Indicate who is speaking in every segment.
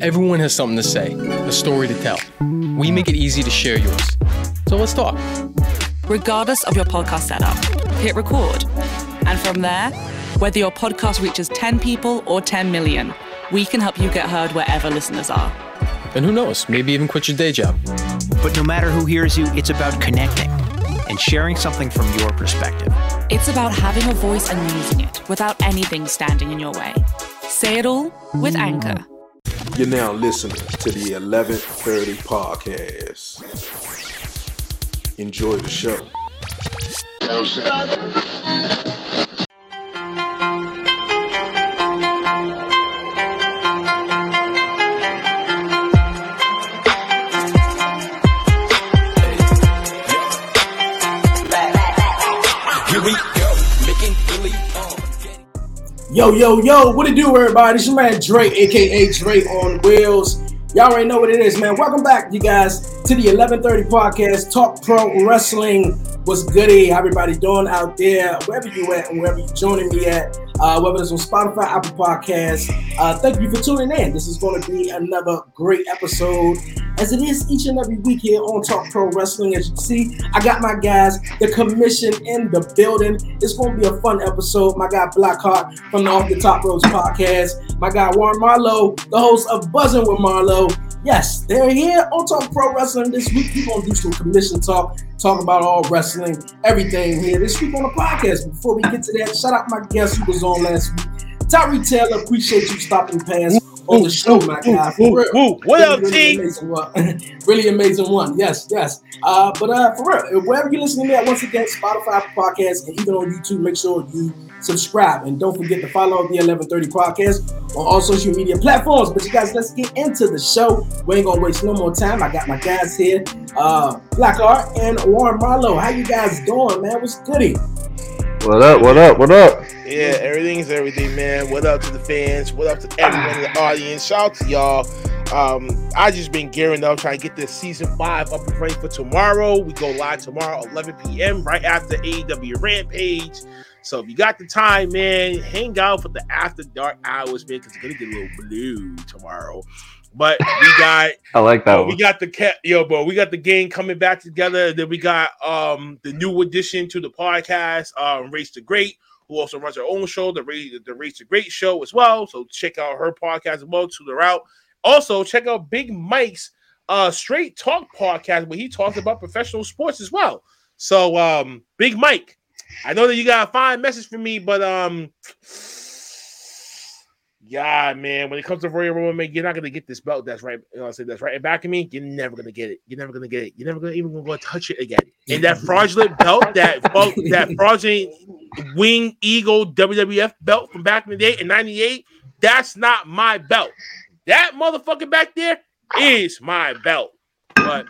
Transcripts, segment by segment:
Speaker 1: Everyone has something to say, a story to tell. We make it easy to share yours. So let's talk.
Speaker 2: Regardless of your podcast setup, hit record. And from there, whether your podcast reaches 10 people or 10 million, we can help you get heard wherever listeners are.
Speaker 1: And who knows, maybe even quit your day job.
Speaker 3: But no matter who hears you, it's about connecting and sharing something from your perspective.
Speaker 2: It's about having a voice and using it without anything standing in your way. Say it all with Anchor.
Speaker 4: You're now listening to the 1130 podcast. Enjoy the show.
Speaker 5: Yo, yo, yo, what it do, everybody? It's your man Dre, aka Dre on Wheels. Y'all already know what it is, man. Welcome back, you guys, to the 1130 podcast, Talk Pro Wrestling. What's goody? Eh? How everybody doing out there? Wherever you at and wherever you joining me at, uh, whether it's on Spotify, Apple Podcasts. Uh, thank you for tuning in. This is going to be another great episode, as it is each and every week here on Talk Pro Wrestling. As you see, I got my guys, the commission in the building. It's going to be a fun episode. My guy Blackhart from the Off the Top Roads podcast. My guy Warren Marlowe, the host of Buzzing with Marlowe. Yes, they're here on Talk Pro Wrestling this week. We're to do some commission talk, talk about all wrestling, everything here this week on the podcast. Before we get to that, shout out my guest who was on last week. Tyree Taylor, appreciate you stopping past on the show, my guy. For real.
Speaker 6: Woo, what up,
Speaker 5: really
Speaker 6: T?
Speaker 5: Amazing one. really amazing one. Yes, yes. Uh, but uh, for real, wherever you listen to me at, once again, Spotify podcast, and even on YouTube, make sure you subscribe and don't forget to follow the 1130 podcast on all social media platforms. But you guys, let's get into the show. We ain't gonna waste no more time. I got my guys here, uh, Art and Warren Marlowe. How you guys doing, man? What's goody?
Speaker 7: What up? What up? What up?
Speaker 6: Yeah, everything's everything, man. What up to the fans? What up to everyone in the audience? Shout out to y'all. Um, I just been gearing up, trying to get this season five up and ready for tomorrow. We go live tomorrow, 11 p.m. right after AEW Rampage. So if you got the time, man, hang out for the after dark hours, man, because it's gonna get a little blue tomorrow. But we got
Speaker 7: I like that
Speaker 6: Oh, we got the cat, yo, bro. We got the gang coming back together. Then we got um the new addition to the podcast, um, Race to Great, who also runs her own show, the Race, the Race to Great show as well. So check out her podcast as well. To the route. Also, check out Big Mike's uh Straight Talk podcast where he talks about professional sports as well. So um, Big Mike, I know that you got a fine message for me, but um. Yeah, man. When it comes to Royal Rumble, man, you're not gonna get this belt. That's right. You know, I say that's right. And back of me, you're never gonna get it. You're never gonna get it. You're never gonna even gonna go touch it again. And that fraudulent belt, that that fraudulent wing eagle WWF belt from back in the day in '98, that's not my belt. That motherfucker back there is my belt. But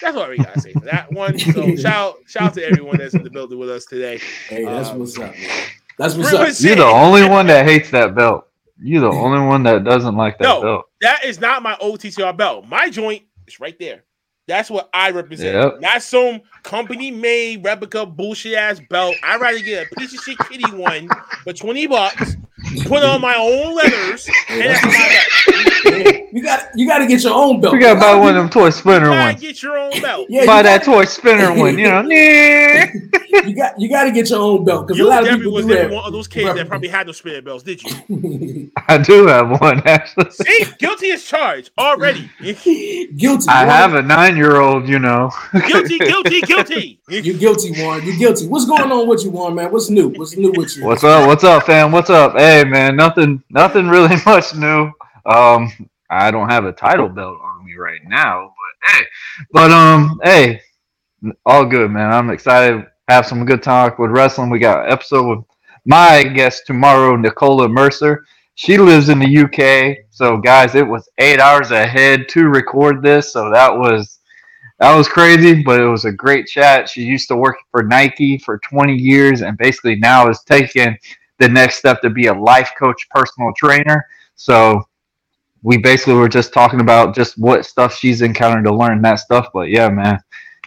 Speaker 6: that's what we gotta say for that one. So shout shout out to everyone that's in the building with us today.
Speaker 5: Hey, that's
Speaker 6: Uh,
Speaker 5: what's up, man. That's what's up.
Speaker 7: You're the only one that hates that belt. You're the only one that doesn't like that
Speaker 6: No.
Speaker 7: belt.
Speaker 6: That is not my OTCR belt. My joint is right there. That's what I represent.
Speaker 7: Yep.
Speaker 6: Not some company made replica bullshit ass belt. I'd rather get a piece of shit kitty one for 20 bucks, put on my own leathers, and that's my belt.
Speaker 5: You got you got to get your own belt.
Speaker 7: You gotta buy one of them toy
Speaker 6: You
Speaker 7: splinter
Speaker 6: gotta
Speaker 7: ones.
Speaker 6: get your own belt.
Speaker 5: Yeah,
Speaker 7: buy that
Speaker 5: got-
Speaker 7: toy spinner one. You know.
Speaker 5: You got you got to get your own belt because a lot of people
Speaker 6: was
Speaker 5: do
Speaker 6: never
Speaker 5: that.
Speaker 6: one of those kids that probably had no spinner belts, did you?
Speaker 7: I do have one actually.
Speaker 6: See, guilty as charged already.
Speaker 5: guilty.
Speaker 7: I
Speaker 5: Warren.
Speaker 7: have a nine-year-old. You know.
Speaker 6: guilty, guilty, guilty.
Speaker 5: You're guilty, Warren. You're guilty. What's going on with you, Warren, man? What's new? What's new with you?
Speaker 7: What's up? What's up, fam? What's up? Hey, man. Nothing. Nothing really much new. Um, I don't have a title belt on me right now, but hey, but um, hey, all good, man. I'm excited. Have some good talk with wrestling. We got episode with my guest tomorrow, Nicola Mercer. She lives in the UK, so guys, it was eight hours ahead to record this, so that was that was crazy, but it was a great chat. She used to work for Nike for 20 years, and basically now is taking the next step to be a life coach, personal trainer. So we basically were just talking about just what stuff she's encountered to learn that stuff. But yeah, man,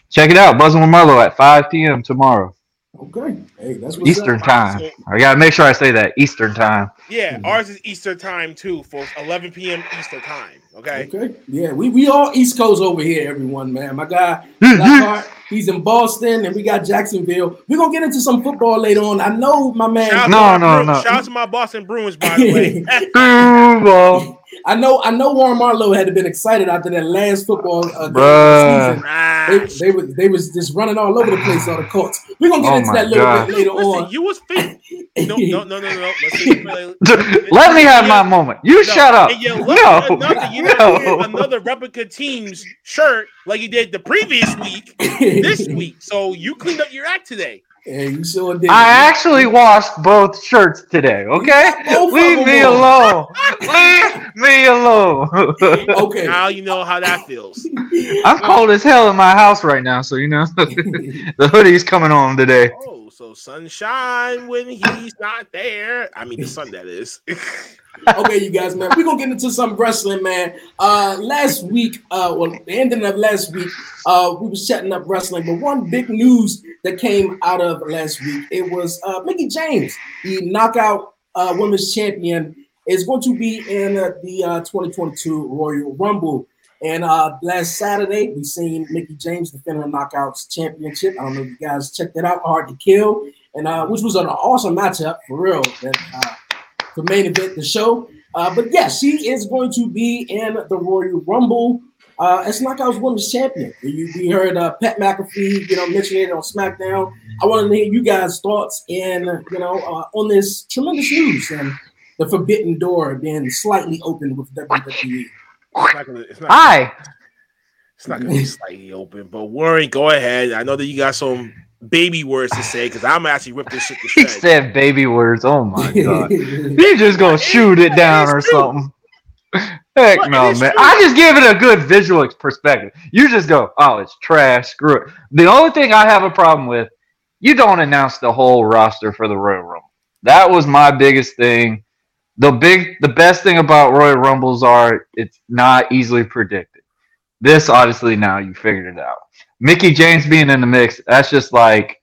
Speaker 7: check it out. Buzzing with Marlowe at 5 p.m. tomorrow.
Speaker 5: Okay. Hey, that's what's
Speaker 7: Eastern
Speaker 5: up.
Speaker 7: time. I gotta make sure I say that Eastern time.
Speaker 6: Yeah,
Speaker 5: Mhm.
Speaker 6: ours is Eastern time too, folks. 11 p.m. Eastern time. Okay.
Speaker 5: Okay. Yeah, we, we all East Coast over here, everyone, man. My guy Blackhart, he's in Boston, and we got Jacksonville. We're gonna get into some football later on. I know my man.
Speaker 6: Shout
Speaker 7: No, no,
Speaker 6: Bruins-
Speaker 7: no.
Speaker 6: Shout out to my Boston Bruins, by the way.
Speaker 7: Duval.
Speaker 5: I know I know Warren Marlowe had been excited after that last football uh, game of the
Speaker 7: Bruh.
Speaker 5: season. They, they was they was just running all over the place on the courts. We're gonna get
Speaker 7: Oh
Speaker 5: into that a little
Speaker 7: God.
Speaker 5: bit later
Speaker 6: listen,
Speaker 5: on.
Speaker 6: you was fit. No, no, no, no, no. Listen,
Speaker 7: Let me have my moment. You shut up.
Speaker 6: And you look
Speaker 7: No,
Speaker 6: another, you know,
Speaker 7: no.
Speaker 6: another replica team's shirt like you did the previous week, this week. So you cleaned up your act today.
Speaker 5: Yeah, you sure did.
Speaker 7: I actually washed both shirts today. Okay,
Speaker 5: Both
Speaker 7: leave me
Speaker 5: on.
Speaker 7: alone. leave me alone.
Speaker 5: okay.
Speaker 6: Now you know how that feels.
Speaker 7: I'm cold as hell in my house right now, so you know the hoodie's coming on today.
Speaker 6: Oh, so sunshine when he's not there. I mean, the sun that is.
Speaker 5: okay, you guys, man, we're gonna get into some wrestling, man. Uh last week, uh well, the ending of last week, uh, we was chatting up wrestling, but one big news that came out of last week, it was uh Mickie James, the knockout uh women's champion, is going to be in uh, the uh 2022 Royal Rumble. And uh last Saturday, we seen Mickie James defend her knockouts championship. I don't know if you guys checked it out, hard to kill, and uh which was an awesome matchup for real. That uh the main event, the show. Uh, but yeah, she is going to be in the Royal Rumble uh, as Knockouts Women's Champion. You, we heard uh, Pat McAfee, you know, mention it on SmackDown. I want to hear you guys' thoughts and you know uh, on this tremendous news and the forbidden door being slightly opened with WWE.
Speaker 6: It's not gonna. It's not.
Speaker 7: Hi.
Speaker 6: It's not gonna be slightly open. But Warren, go ahead. I know that you got some baby words to say because I'm actually rip this shit to
Speaker 7: He said baby words. Oh my god. You just gonna shoot it down or something. Heck
Speaker 6: But
Speaker 7: no, man.
Speaker 6: true.
Speaker 7: I just give it a good visual perspective. You just go, oh, it's trash. Screw it. The only thing I have a problem with, you don't announce the whole roster for the Royal Rumble. That was my biggest thing. The big, the best thing about Royal Rumbles are it's not easily predicted. This obviously now you figured it out. Mickie James being in the mix, that's just like,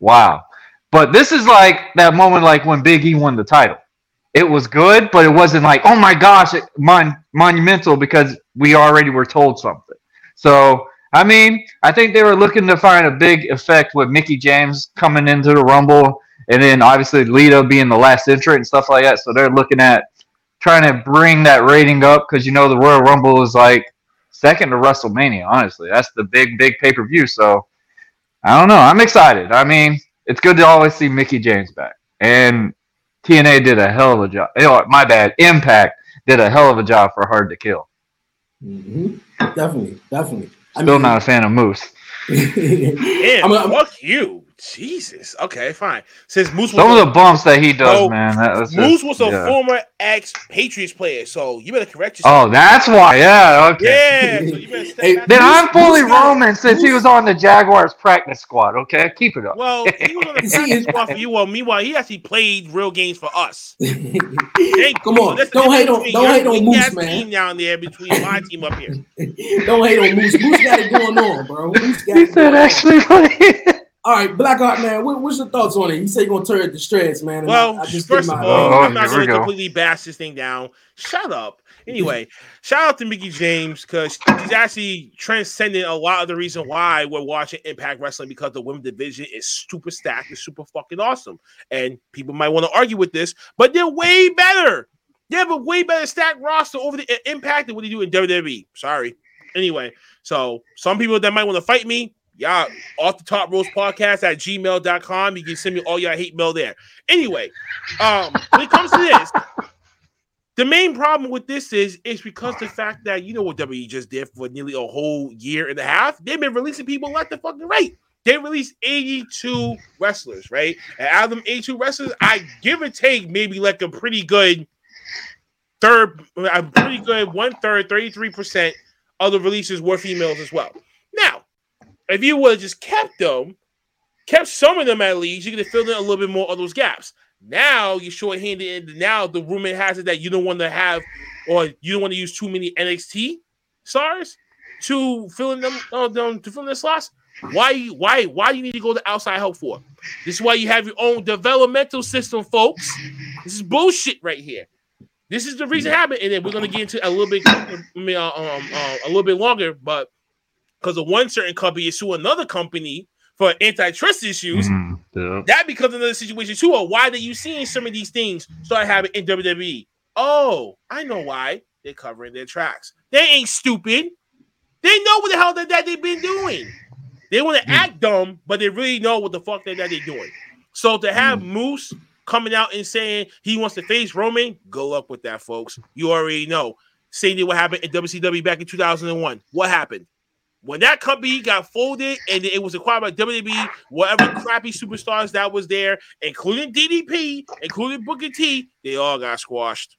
Speaker 7: wow. But this is like that moment, like when Big E won the title. It was good, but it wasn't like, oh my gosh, it, mon- monumental because we already were told something. So, I mean, I think they were looking to find a big effect with Mickie James coming into the Rumble, and then obviously Lita being the last entrant and stuff like that. So they're looking at trying to bring that rating up because you know the Royal Rumble is like second to WrestleMania. Honestly, that's the big, big pay per view. So I don't know. I'm excited. I mean, it's good to always see Mickie James back, and TNA did a hell of a job. You know, my bad. Impact did a hell of a job for Hard to Kill.
Speaker 5: Mhm. Definitely, definitely. I
Speaker 7: Still not a fan of Moose.
Speaker 6: Damn,
Speaker 5: I'm- I'm-
Speaker 6: fuck you. Jesus. Okay, fine. Since Moose was
Speaker 7: Some
Speaker 6: a-
Speaker 7: of the bumps that he does,
Speaker 6: So,
Speaker 7: man. That was
Speaker 6: Moose
Speaker 7: just-
Speaker 6: was a
Speaker 7: yeah.
Speaker 6: former ex Patriots player, so you better correct yourself.
Speaker 7: Oh, that's why. Yeah. Okay.
Speaker 6: yeah. So you
Speaker 5: Hey.
Speaker 7: Then
Speaker 5: Moose-
Speaker 7: I'm fully
Speaker 5: Moose got-
Speaker 7: Roman since he was on the Jaguars practice squad. Okay, keep it up.
Speaker 6: Well, he was on the practice squad for you. Well, meanwhile, he actually played real games for us.
Speaker 5: Come
Speaker 6: you.
Speaker 5: on,
Speaker 6: That's
Speaker 5: don't hate on, don't hate on Moose, man.
Speaker 6: Team down there between my team up here.
Speaker 5: Don't hate on Moose. Moose got it going on, bro. Moose got
Speaker 7: He
Speaker 5: it
Speaker 7: said
Speaker 5: going
Speaker 7: actually funny.
Speaker 5: All right, Blackhart, man. What, what's your thoughts on it? You say you're gonna turn it to shreds, man.
Speaker 6: Well,
Speaker 5: I, I just
Speaker 6: first of all,
Speaker 7: oh,
Speaker 6: I'm not going to
Speaker 7: go.
Speaker 6: completely bash this thing down. Shut up. Anyway, shout out to Mickie James because he's actually transcending a lot of the reason why we're watching Impact Wrestling because the women's division is super stacked, is super fucking awesome. And people might want to argue with this, but they're way better. They have a way better stacked roster over the uh, Impact than what they do in WWE. Sorry. Anyway, so some people that might want to fight me, y'all off the top rules podcast at gmail.com. You can send me all your hate mail there. Anyway, um, when it comes to this, the main problem with this is it's because the fact that you know what WWE just did for nearly a whole year and a half, they've been releasing people left and fucking right. They released 82 wrestlers, right? And out of them 82 wrestlers, I give or take maybe like a pretty good third, a pretty good one third, 33% of the releases were females as well. Now, if you would have just kept them, kept some of them at least, you could have filled in a little bit more of those gaps. Now you're short-handed, and now the rumor has it that you don't want to have, or you don't want to use too many NXT stars to fill in them, uh, them to fill in the slots. Why why why do you need to go to outside help for? This is why you have your own developmental system, folks. This is bullshit right here. This is the reason it happened, and then we're gonna get into a little bit, uh, um, uh, a little bit longer, but because of one certain company is sue another company for antitrust issues,
Speaker 7: Mhm, yep.
Speaker 6: that becomes another situation too. Or why are you seeing some of these things start happening in WWE? Oh, I know why. They're covering their tracks. They ain't stupid. They know what the hell that, that they've been doing. They want to act dumb, but they really know what the fuck that, that they're doing. So to have Moose coming out and saying he wants to face Roman, good luck with that, folks. You already know. Same thing what happened in WCW back in 2001. What happened? When that company got folded and it was acquired by WWE, whatever crappy superstars that was there, including DDP, including Booker T, they all got squashed.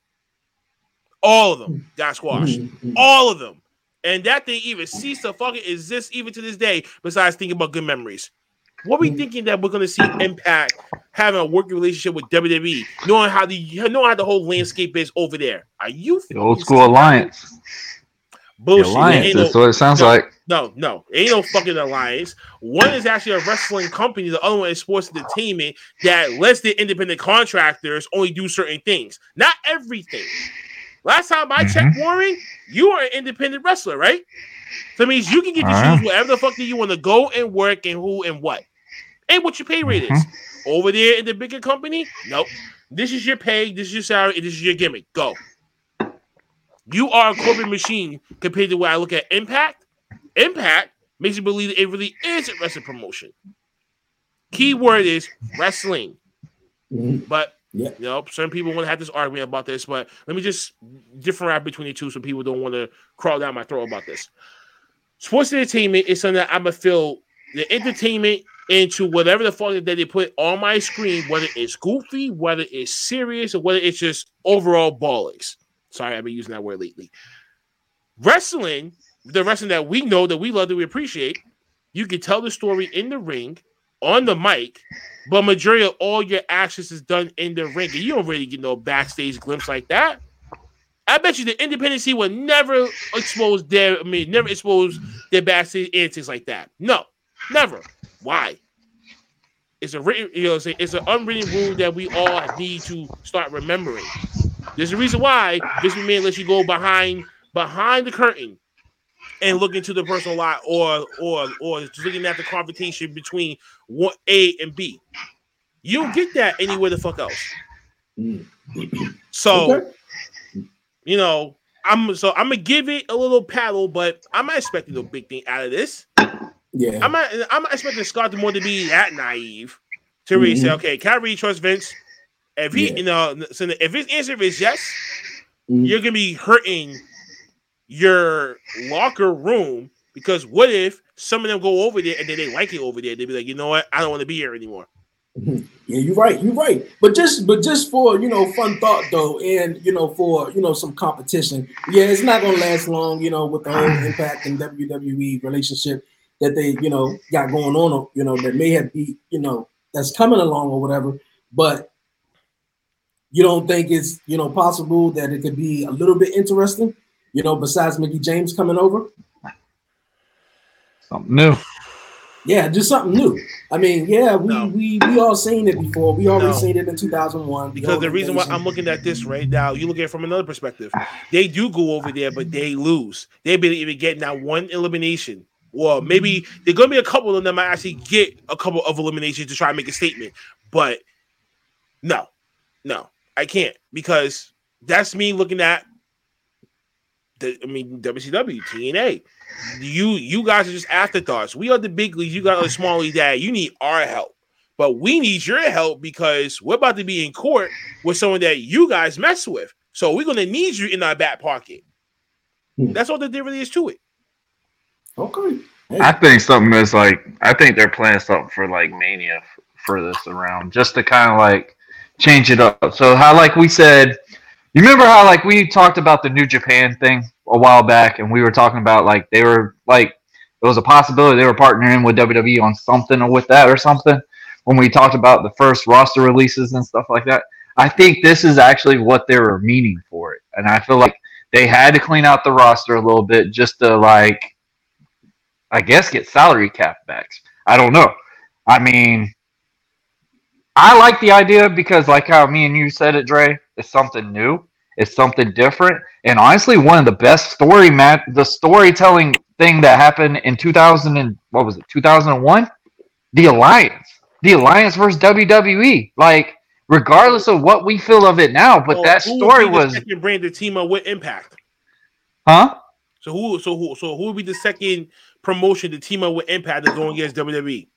Speaker 6: All of them got squashed. Mm-hmm. All of them. And that thing even ceased to fucking exist even to this day, besides thinking about good memories. What are we mm. thinking that we're gonna see Impact having a working relationship with WWE, knowing how the knowing how the whole landscape is over there? Are you
Speaker 7: The old
Speaker 6: fucking
Speaker 7: school alliance.
Speaker 6: Bullshit?
Speaker 7: Alliance.
Speaker 6: ain't
Speaker 7: That's
Speaker 6: no-
Speaker 7: what it sounds
Speaker 6: no,
Speaker 7: like.
Speaker 6: No, no, ain't no fucking alliance. One is actually a wrestling company. The other one is sports entertainment that lets the independent contractors only do certain things, not everything. Last time I checked, mm-hmm. Warren, you are an independent wrestler, right? So that means you can get to
Speaker 7: Alright.
Speaker 6: choose whatever the fuck that you want to go and work and who and what, and what your pay rate is. Mm-hmm. Over there in the bigger company, nope. This is your pay. This is your salary. This is your gimmick. Go. You are a corporate machine compared to what I look at Impact. Impact makes you believe it really is a wrestling promotion. Key word is wrestling.
Speaker 5: Mhm.
Speaker 6: But
Speaker 5: Yeah.
Speaker 6: you know, certain people want to have this argument about this, but let me just differentiate between the two so people don't want to crawl down my throat about this. Sports entertainment is something that I'm gonna feel the entertainment into whatever the fuck that they put on my screen, whether it's goofy, whether it's serious, or whether it's just overall bollocks. Sorry, I've been using that word lately. Wrestling, the wrestling that we know, that we love, that we appreciate, you can tell the story in the ring, on the mic, but majority of all your actions is done in the ring. And you don't really get no backstage glimpse like that. I bet you the independent scene would never expose their, I mean, never expose their backstage antics like that. No, never. Why? It's a written, you know, it's, a, it's an unwritten rule that we all need to start remembering. There's a reason why this man lets you go behind behind the curtain and look into the personal life, or or or just looking at the confrontation between one A and B. You don't get that anywhere the fuck else. So
Speaker 5: Okay.
Speaker 6: you know, I'm so I'm gonna give it a little paddle, but I'm not expecting no big thing out of this.
Speaker 5: Yeah.
Speaker 6: I'm not I'm not expecting Scott D'Amore to be that naive to really say,
Speaker 5: Mhm.
Speaker 6: okay, can I really trust Vince? If he,
Speaker 5: Yeah.
Speaker 6: you know, so if his answer is yes,
Speaker 5: Mhm.
Speaker 6: you're gonna be hurting your locker room because what if some of them go over there and then they like it over there? They'd be like, you know what, I don't want to be here anymore.
Speaker 5: Yeah, you're right. You're right. But just but just for you know fun thought though, and you know for you know some competition. Yeah, it's not gonna last long. You know with the whole Impact and WWE relationship that they you know got going on. You know that may have be you know that's coming along or whatever. But you don't think it's you know possible that it could be a little bit interesting. You know, besides Mickie James coming over.
Speaker 7: Something new.
Speaker 5: Yeah, just something new. I mean, yeah, we
Speaker 6: No.
Speaker 5: we we all seen it before. We already
Speaker 6: No.
Speaker 5: seen it in 2001.
Speaker 6: Because the reason why. I'm looking at this right now, you look at it from another perspective. They do go over there, but they lose. They've been even getting that one elimination. Well, maybe there's gonna be a couple of them that might actually get a couple of eliminations to try and make a statement. But no, no, I can't because that's me looking at the I mean WCW, TNA. You you guys are just afterthoughts. We are the big leagues. You guys are the small leagues. That you need our help, but we need your help because we're about to be in court with someone that you guys mess with. So we're gonna need you in our back pocket.
Speaker 5: Hmm.
Speaker 6: That's all that there really is to it.
Speaker 5: Okay. Hey,
Speaker 7: I think something is like I think they're planning something for like Mania for this around, just to kind of like change it up. So how like we said, you remember how like we talked about the New Japan thing a while back, and we were talking about like they were like it was a possibility they were partnering with WWE on something or with that or something when we talked about the first roster releases and stuff like that. I think this is actually what they were meaning for it, and I feel like they had to clean out the roster a little bit just to like I guess get salary cap backs. I don't know. I mean, I like the idea because, like how me and you said it, Dre, it's something new, it's something different, and honestly, one of the best story mat the storytelling thing that happened in 2000 and what was it, 2001, the Alliance, the Alliance versus WWE, like. Regardless of what we feel of it now, but
Speaker 6: So
Speaker 7: that
Speaker 6: who would
Speaker 7: story
Speaker 6: be the
Speaker 7: was,
Speaker 6: second to team up with Impact.
Speaker 7: huh?
Speaker 6: So who? So who? So who would be the second promotion to team up with Impact that's going against? WWE?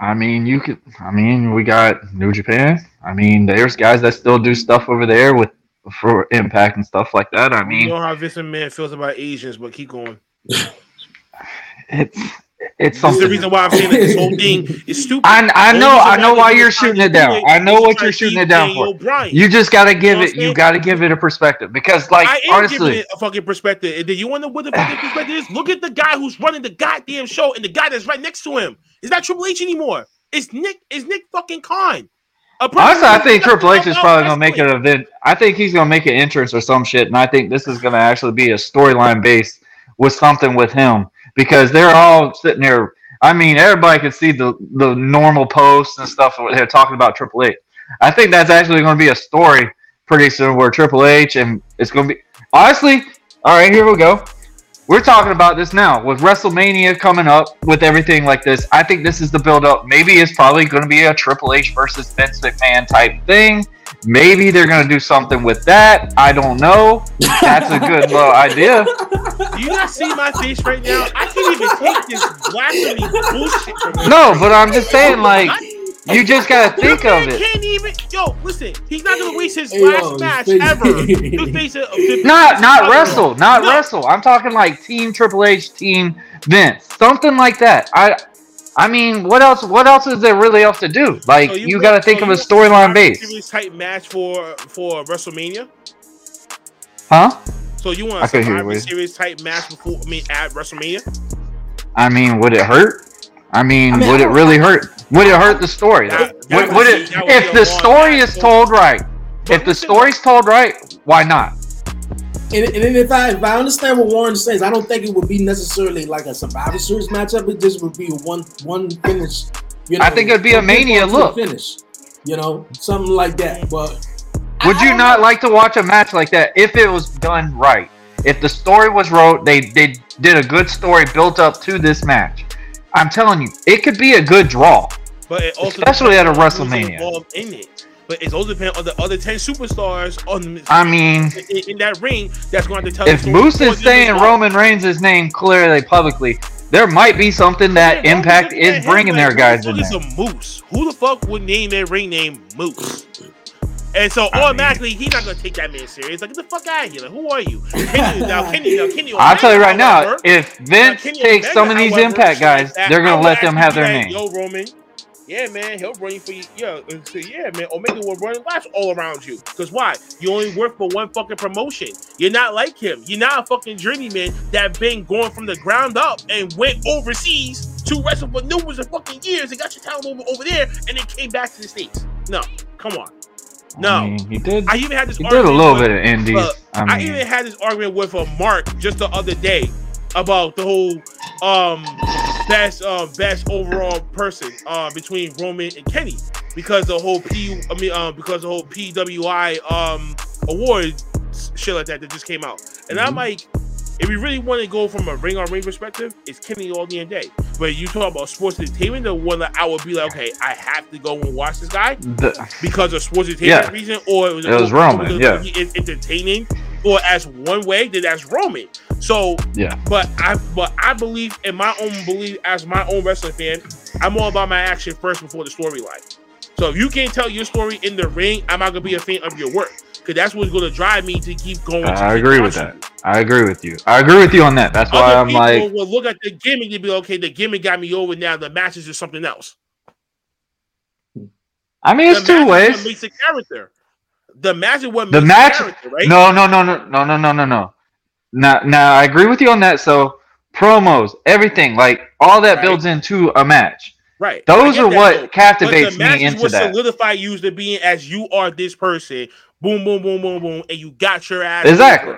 Speaker 7: I mean, you could. I mean, we got New Japan. I mean, there's guys that still do stuff over there with for Impact and stuff like that. I
Speaker 6: You
Speaker 7: mean,
Speaker 6: know how Vince Man feels about Asians, but keep going.
Speaker 7: it's it's
Speaker 6: This is the reason why I'm saying that this whole thing is stupid.
Speaker 7: I, I know I know why you're shooting it down. I know what you're shooting it down for.
Speaker 6: Bryan.
Speaker 7: You just got to give
Speaker 6: know
Speaker 7: it. You got to give it a perspective because, like,
Speaker 6: I am giving
Speaker 7: honestly,
Speaker 6: it a fucking perspective. And then you want to know what the fucking perspective is? Look at the guy who's running the goddamn show and the guy that's right next to him. Is not Triple H anymore. It's Nick. It's Nick fucking Khan.
Speaker 7: Honestly, I think Triple H is probably gonna make an event. I think he's gonna make an entrance or some shit, and I think this is gonna actually be a storyline based with something with him because they're all sitting there. I mean, everybody can see the the normal posts and stuff they're talking about Triple H. I think that's actually going to be a story pretty soon where Triple H and it's going to be honestly. All right, here we go. We're talking about this now with WrestleMania coming up with everything like this. I think this is the build up. Maybe it's probably going to be a Triple H versus Vince McMahon type thing. Maybe they're going to do something with that. I don't know. That's a good little idea.
Speaker 6: Do you not see my face right now? I can't even take this blasphemy bullshit from you.
Speaker 7: No, but I'm just saying, like, you just got to think of
Speaker 6: man
Speaker 7: it.
Speaker 6: Can't even. Yo, listen. He's not gonna waste his
Speaker 5: Hey,
Speaker 6: last
Speaker 5: yo,
Speaker 6: match
Speaker 5: face-
Speaker 6: ever to face a, a
Speaker 7: Not not wrestle, not
Speaker 6: No.
Speaker 7: wrestle. I'm talking like Team Triple H, Team Vince, something like that. I, I mean, what else? What else is there really else to do? Like
Speaker 6: So
Speaker 7: you,
Speaker 6: want-
Speaker 7: got to think
Speaker 6: so
Speaker 7: of a
Speaker 6: you want
Speaker 7: storyline
Speaker 6: Survivor
Speaker 7: base,
Speaker 6: Series type match for for WrestleMania.
Speaker 7: huh?
Speaker 6: So you want
Speaker 7: I
Speaker 6: a
Speaker 7: couldn't hear you,
Speaker 6: Survivor Series type match before? I mean, at WrestleMania.
Speaker 7: I mean, would it hurt? I mean,
Speaker 5: I mean,
Speaker 7: would
Speaker 5: I
Speaker 7: it
Speaker 5: don't-
Speaker 7: really hurt? Would it hurt the story?
Speaker 6: That-
Speaker 7: Would,
Speaker 6: that
Speaker 7: would
Speaker 6: would
Speaker 7: it?
Speaker 6: be- that
Speaker 7: If the story is told right, if the
Speaker 6: listen,
Speaker 7: story's told right, why not?
Speaker 5: And, and if I if I understand what Warren says, I don't think it would be necessarily like a Survivor Series matchup. It just would be a one one finish. You know,
Speaker 7: I think it'd be a
Speaker 5: one
Speaker 7: Mania
Speaker 5: to a
Speaker 7: look.
Speaker 5: finish. You know, something like that. But
Speaker 7: Would you
Speaker 5: don't
Speaker 7: like to watch a match like that if it was done right? If the story was wrote, they they did a good story built up to this match. I'm telling you, it could be a good draw.
Speaker 6: But it also
Speaker 7: Especially at a WrestleMania.
Speaker 6: in it. But it's also depends on the other ten superstars on.
Speaker 7: I mean,
Speaker 6: in, in that ring, that's going to tell.
Speaker 7: if Moose is saying. Roman Reigns' name clearly publicly, there might be something that
Speaker 6: Yeah,
Speaker 7: Impact is bringing their guys
Speaker 6: who
Speaker 7: in
Speaker 6: the fuck
Speaker 7: there.
Speaker 6: is a moose? Who the fuck would name their ring name Moose? And so
Speaker 7: I
Speaker 6: automatically he's not gonna take that man serious. Like get the fuck out of here. Like, who are you? Kenny now, Kenny now, Kenny.
Speaker 7: I'll tell you right now, if Vince
Speaker 6: Kenny
Speaker 7: takes
Speaker 6: Omega,
Speaker 7: some of these
Speaker 6: however,
Speaker 7: Impact guys,
Speaker 6: that
Speaker 7: they're gonna let them have their name.
Speaker 6: Yo, Roman. Yeah, man, he'll run you for you. Yeah, so, yeah, man. Omega will run laps all around you. Cause why? You only work for one fucking promotion. You're not like him. You're not a fucking journeyman that been going from the ground up and went overseas to wrestle for numerous of fucking years and got your talent over over there and then came back to the states. No, come on. No,
Speaker 7: I mean, he did.
Speaker 6: I even had this.
Speaker 7: He did a little
Speaker 6: with-
Speaker 7: bit of indies.
Speaker 6: Look,
Speaker 7: I
Speaker 6: I, even had this argument with a Mark just the other day about the whole um best uh, best overall person uh between Roman and Kenny because the whole P I mean um because the whole PWI um award shit like that that just came out. And I'm like if we really want to go from a ring on ring perspective, it's Kenny all the day. But you talk about sports entertainment, the one that I would be like, okay, I have to go and watch this guy
Speaker 7: the,
Speaker 6: because of sports entertainment
Speaker 7: Yeah.
Speaker 6: reason, or it was,
Speaker 7: It was Roman, yeah.
Speaker 6: he is entertaining, or as one way, then that's Roman. So,
Speaker 7: yeah.
Speaker 6: but I, but I believe in my own belief as my own wrestling fan, I'm all about my action first before the storyline. So if you can't tell your story in the ring, I'm not gonna be a fan of your work because that's what's gonna drive me to keep going. to
Speaker 7: I agree with that. I agree with you. I agree with you on that. That's
Speaker 6: you.
Speaker 7: why
Speaker 6: Other
Speaker 7: I'm
Speaker 6: people
Speaker 7: like,
Speaker 6: will look at the gimmick and be okay. The gimmick got me over. Now the matches is something else.
Speaker 7: I mean, it's
Speaker 6: the
Speaker 7: two
Speaker 6: match is what
Speaker 7: ways.
Speaker 6: makes a character. The match is what
Speaker 7: The match,
Speaker 6: right?
Speaker 7: no, no, no, no, no, no, no, no, no. Now, now, I agree with you on that. So, promos, everything, like all that
Speaker 6: Right.
Speaker 7: builds into a match.
Speaker 6: Right.
Speaker 7: Those are
Speaker 6: that,
Speaker 7: what
Speaker 6: though.
Speaker 7: captivates
Speaker 6: but the
Speaker 7: me into
Speaker 6: what
Speaker 7: that.
Speaker 6: solidify you to being as you are this person. Boom, boom, boom, boom, boom, and you got your ass.
Speaker 7: Exactly.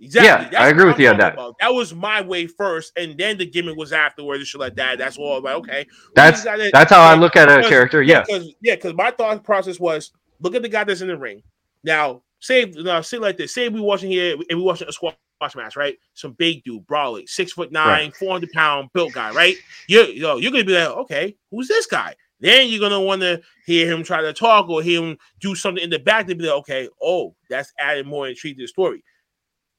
Speaker 6: Exactly.
Speaker 7: I
Speaker 6: That's
Speaker 7: agree with you
Speaker 6: I'm
Speaker 7: on that.
Speaker 6: about. That was my way first, and then the gimmick was afterwards and shit like that. That's all. Like, okay,
Speaker 7: That's
Speaker 6: gotta-
Speaker 7: that's how I look at a character.
Speaker 6: Because yeah, because my thought process was look at the guy that's in the ring. Now, say now, say like this. Say we watching here and we watching a squash match, right? Some big dude, brawling, six foot nine,
Speaker 7: Right.
Speaker 6: four hundred pound built guy, right? You yo, you're gonna be like, okay, who's this guy? Then you're gonna want to hear him try to talk or hear him do something in the back to be like, okay, oh, that's adding more intrigue to the story.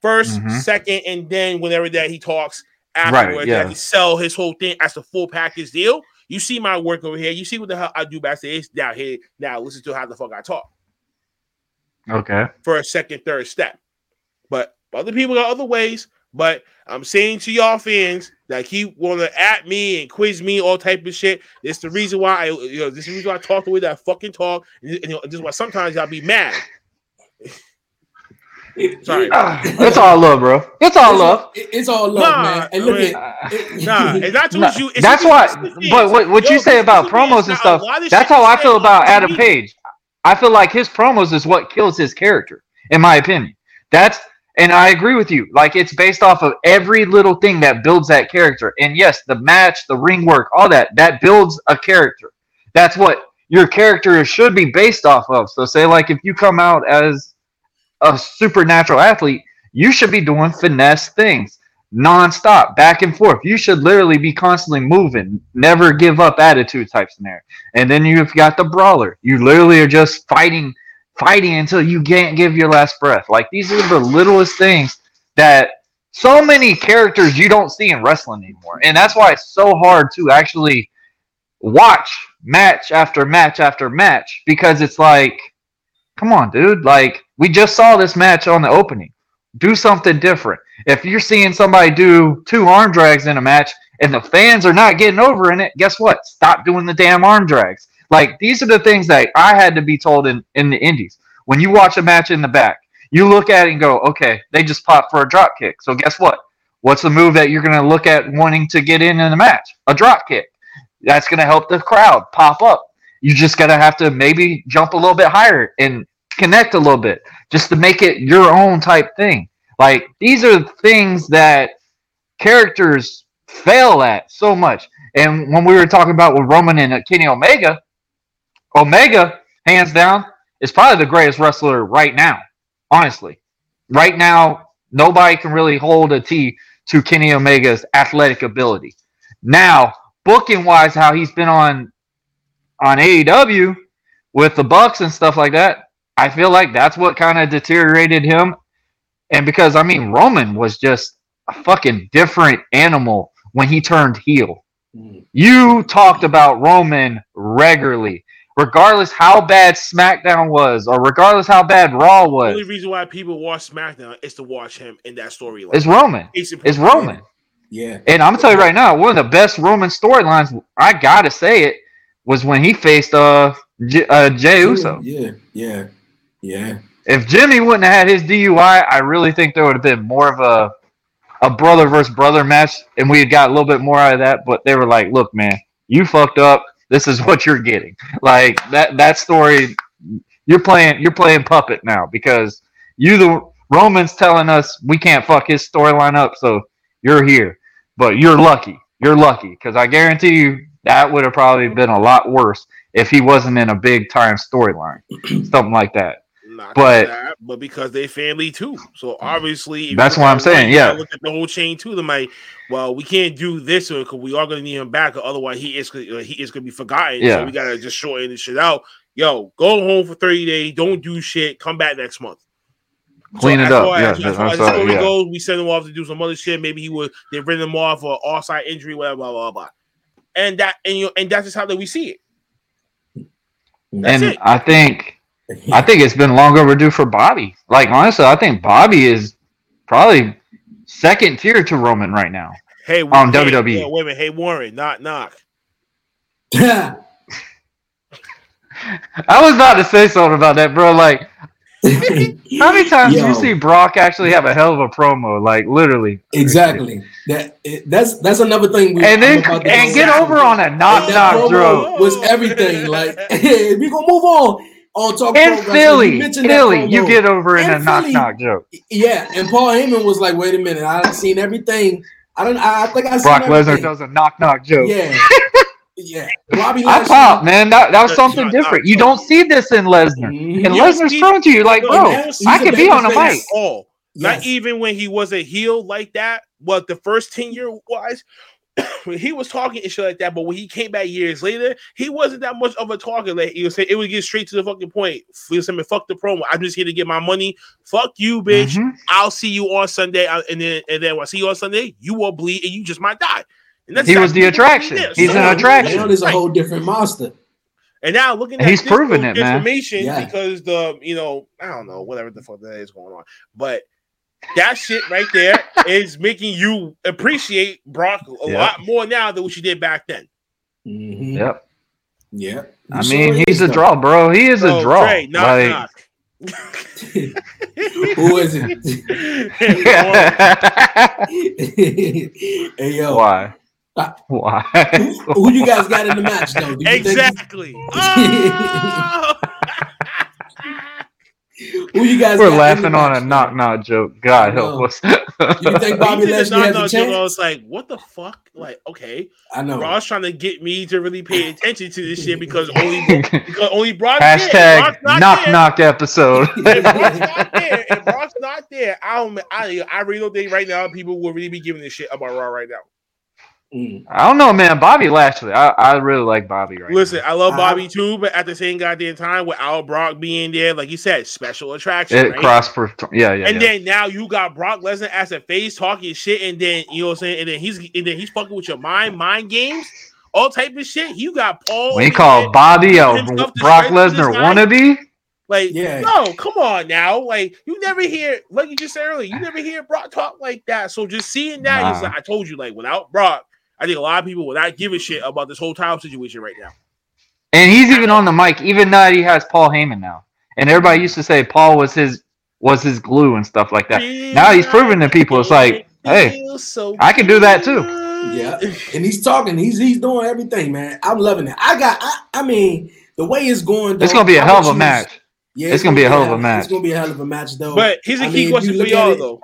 Speaker 6: 1st
Speaker 7: Mhm.
Speaker 6: second, and then whenever that he talks afterwards,
Speaker 7: yeah.
Speaker 6: that he sell his whole thing as the full package deal. You see my work over here. You see what the hell I do backstage. Now here, now listen to how the fuck I talk
Speaker 7: Okay.
Speaker 6: for a second, third step. But other people got other ways. But I'm saying to y'all fans that keep want to at me and quiz me all type of shit. It's the reason why I, you know, this is the reason why I talk the way that I fucking talk. And, you know, this is why sometimes y'all be mad. Sorry.
Speaker 7: It's all love, bro. It's all love.
Speaker 5: It's all love,
Speaker 6: Nah,
Speaker 5: man. And look
Speaker 6: I mean,
Speaker 5: at it-
Speaker 6: Nah, and not to
Speaker 7: Nah,
Speaker 6: you. it's
Speaker 7: that's
Speaker 6: just-
Speaker 7: why.
Speaker 6: it's the thing.
Speaker 7: But what, what
Speaker 6: Yo,
Speaker 7: you say about
Speaker 6: is the thing,
Speaker 7: promos and stuff, that's how I feel about Adam Page. I feel like his promos is what kills his character, in my opinion. That's and I agree with you. Like it's based off of every little thing that builds that character. And yes, the match, the ring work, all that that builds a character. That's what your character should be based off of. So say like if you come out as a supernatural athlete, you should be doing finesse things nonstop, back and forth. You should literally be constantly moving, never give up attitude type scenario. And then you've got the brawler. You literally are just fighting, fighting until you can't give your last breath. Like these are the littlest things that so many characters you don't see in wrestling anymore. And that's why it's so hard to actually watch match after match after match because it's like, come on, dude. Like we just saw this match on the opening. Do something different. If you're seeing somebody do two arm drags in a match and the fans are not getting over in it, guess what? Stop doing the damn arm drags. Like these are the things that I had to be told in, in the indies. When you watch a match in the back, you look at it and go, okay, they just popped for a drop kick. So guess what? What's the move that you're going to look at wanting to get in in the match? A drop kick. That's going to help the crowd pop up. You just got to have to maybe jump a little bit higher and connect a little bit just to make it your own type thing. Like these are things that characters fail at so much. And when we were talking about with Roman and Kenny Omega, Omega, hands down, is probably the greatest wrestler right now. Honestly, right now, nobody can really hold a T to Kenny Omega's athletic ability. Now, booking wise, how he's been on on AEW with the Bucks and stuff like that, I feel like that's what kind of deteriorated him. And because I mean, Roman was just a fucking different animal when he turned heel.
Speaker 5: Mm.
Speaker 7: You talked about Roman regularly, regardless how bad SmackDown was, or regardless how bad Raw was.
Speaker 6: The only reason why people watch SmackDown is to watch him in that storyline.
Speaker 7: It's Roman.
Speaker 6: Case in
Speaker 7: It's. Roman.
Speaker 5: Yeah.
Speaker 7: And I'm gonna tell you right now, one of the best Roman storylines, I gotta say it, was when he faced uh, J- uh Jey Uso.
Speaker 5: Yeah. Yeah. Yeah.
Speaker 7: If Jimmy wouldn't have had his DUI, I really think there would have been more of a a brother versus brother match, and we had got a little bit more out of that. But they were like, "Look, man, you fucked up. This is what you're getting." Like that that story, you're playing you're playing puppet now because you the Romans telling us we can't fuck his storyline up, so you're here. But you're lucky. You're lucky because I guarantee you that would have probably been a lot worse if he wasn't in a big time storyline, something like that.
Speaker 6: Not
Speaker 7: But-
Speaker 6: that, but because they family too. So obviously,
Speaker 7: That's what I'm saying, yeah.
Speaker 6: Look at the whole chain too. They might. Well, we can't do this because we are going to need him back. Or otherwise, he is gonna- he is going to be forgotten.
Speaker 7: Yeah.
Speaker 6: So we got to just shorten this shit out. Yo, go home for 30 days. Don't do shit. Come back next month.
Speaker 7: Clean it up. Yeah,
Speaker 6: as, as as the story
Speaker 7: yeah.
Speaker 6: goes, we send him off to do some other shit. Maybe he would. They rid him off for offside injury, whatever, blah blah blah. And that and you and that's just how that we see it. That's
Speaker 7: and
Speaker 6: it.
Speaker 7: I think I think it's been long overdue for Bobby. Like honestly, I think Bobby is probably second tier to Roman right now.
Speaker 6: Hey,
Speaker 7: On
Speaker 6: hey,
Speaker 7: WWE.
Speaker 6: yeah, wait a minute. Hey, Warren, not knock.
Speaker 7: I was about to say something about that, bro. Like, how many times do you see Brock actually have a hell of a promo? Like, literally.
Speaker 5: Exactly. That that's that's another thing. We,
Speaker 7: And then
Speaker 5: about
Speaker 7: and get over on a knock knock bro.
Speaker 5: was everything. Like, hey, we gonna move on. On Talk
Speaker 7: In
Speaker 5: Pro
Speaker 7: Philly,
Speaker 5: He
Speaker 7: Philly, you
Speaker 5: promo.
Speaker 7: get over in
Speaker 5: In
Speaker 7: a knock knock joke.
Speaker 5: Yeah, and Paul Heyman was like, "Wait a minute, I've seen everything. I don't. I think I seen
Speaker 7: Brock Lesnar does a knock knock joke.
Speaker 5: Yeah, yeah. Bobby
Speaker 7: I
Speaker 5: Lashley.
Speaker 7: pop, man. That, that was something
Speaker 6: knock,
Speaker 7: different.
Speaker 6: knock,
Speaker 7: You don't see this in Lesnar.
Speaker 5: Mhm.
Speaker 7: And
Speaker 6: You
Speaker 7: Lesnar's
Speaker 6: see-
Speaker 7: thrown to you like,
Speaker 6: No,
Speaker 7: bro,
Speaker 6: man,
Speaker 5: he's
Speaker 7: could be on a
Speaker 5: babyface.
Speaker 7: mic.
Speaker 6: all. Not even when he was a heel like that. What the first 10 year wise, when he was talking and shit like that. But when he came back years later, he wasn't that much of a talker. Like he was saying, it would get straight to the fucking point. He was saying, fuck the promo. I'm just here to get my money. Fuck you, bitch.
Speaker 7: Mhm.
Speaker 6: I'll see you on Sunday. And then and then when I see you on Sunday, you will bleed and you just might die. And
Speaker 7: He was the attraction.
Speaker 6: did.
Speaker 7: He's an attraction.
Speaker 5: Now there's a whole different monster.
Speaker 6: And now looking at
Speaker 7: he's proven
Speaker 6: new
Speaker 7: it, man.
Speaker 6: information
Speaker 5: Yeah.
Speaker 6: because the you know I don't know whatever the fuck that is going on, but that shit right there is making you appreciate Brock a
Speaker 7: Yeah.
Speaker 6: lot more now than what you did back then.
Speaker 5: Mhm.
Speaker 7: Yep.
Speaker 5: Yeah.
Speaker 7: I mean, he's a
Speaker 5: though.
Speaker 7: draw, bro. He is a
Speaker 6: So,
Speaker 7: draw.
Speaker 6: Dre, knock,
Speaker 7: Like-
Speaker 6: knock.
Speaker 5: Who is it? hey yo,
Speaker 7: Why?
Speaker 5: Ah.
Speaker 7: Why?
Speaker 5: who, who you guys got in the match though? Do you think-
Speaker 6: exactly. Oh!
Speaker 5: Who you guys?
Speaker 7: We're laughing on a knock knock joke. God help us.
Speaker 5: You think Bobby
Speaker 6: He did the
Speaker 5: Lashley
Speaker 6: knock,
Speaker 5: has a
Speaker 6: knock joke. I was like, what the fuck? Like, okay.
Speaker 5: I know.
Speaker 6: Raw's trying to get me to really pay attention to this shit because only because only Brock.
Speaker 7: Hashtag
Speaker 6: Brock's not
Speaker 7: knock
Speaker 6: there.
Speaker 7: knock episode.
Speaker 6: If Brock's not there, if Brock's not there, I don't. I, I really don't think right now people will really be giving this shit about Raw right now.
Speaker 5: Mm.
Speaker 7: I don't know, man. Bobby Lashley. I, I really like Bobby right
Speaker 6: Listen, I love Bobby too, but at the same goddamn time, without Brock being there, like you said, special attraction.
Speaker 7: It
Speaker 6: right?
Speaker 7: cross for yeah, yeah.
Speaker 6: and
Speaker 7: yeah.
Speaker 6: then now you got Brock Lesnar as a face talking shit, and then you know what I'm saying, and then he's and then he's fucking with your mind, mind games, all type of shit. You got Paul.
Speaker 7: when you
Speaker 6: over
Speaker 7: call Bobby a Brock Lesnar
Speaker 6: this guy.
Speaker 7: wannabe,
Speaker 6: Like,
Speaker 5: Yeah.
Speaker 6: no, come on now. Like, you never hear, like you just said earlier, you never hear Brock talk like that. So just seeing that, it's
Speaker 7: Nah.
Speaker 6: like I told you, like without Brock, I think a lot of people would not give a shit about this whole time situation right now.
Speaker 7: and he's even on the mic, even though he has Paul Heyman now. And everybody used to say Paul was his was his glue and stuff like that. Now he's proving to people it's like, hey,
Speaker 6: so
Speaker 7: I can do that too.
Speaker 5: Yeah, and he's talking. He's he's doing everything, man. I'm loving it. I got. I, I mean, the way it's going.
Speaker 7: It's gonna be a hell of a match.
Speaker 5: Yeah,
Speaker 7: It's gonna be a hell of a match.
Speaker 5: It's gonna be a hell of a match, though.
Speaker 6: But here's a
Speaker 5: I
Speaker 6: key
Speaker 5: mean,
Speaker 6: question for y'all
Speaker 5: it-
Speaker 6: though.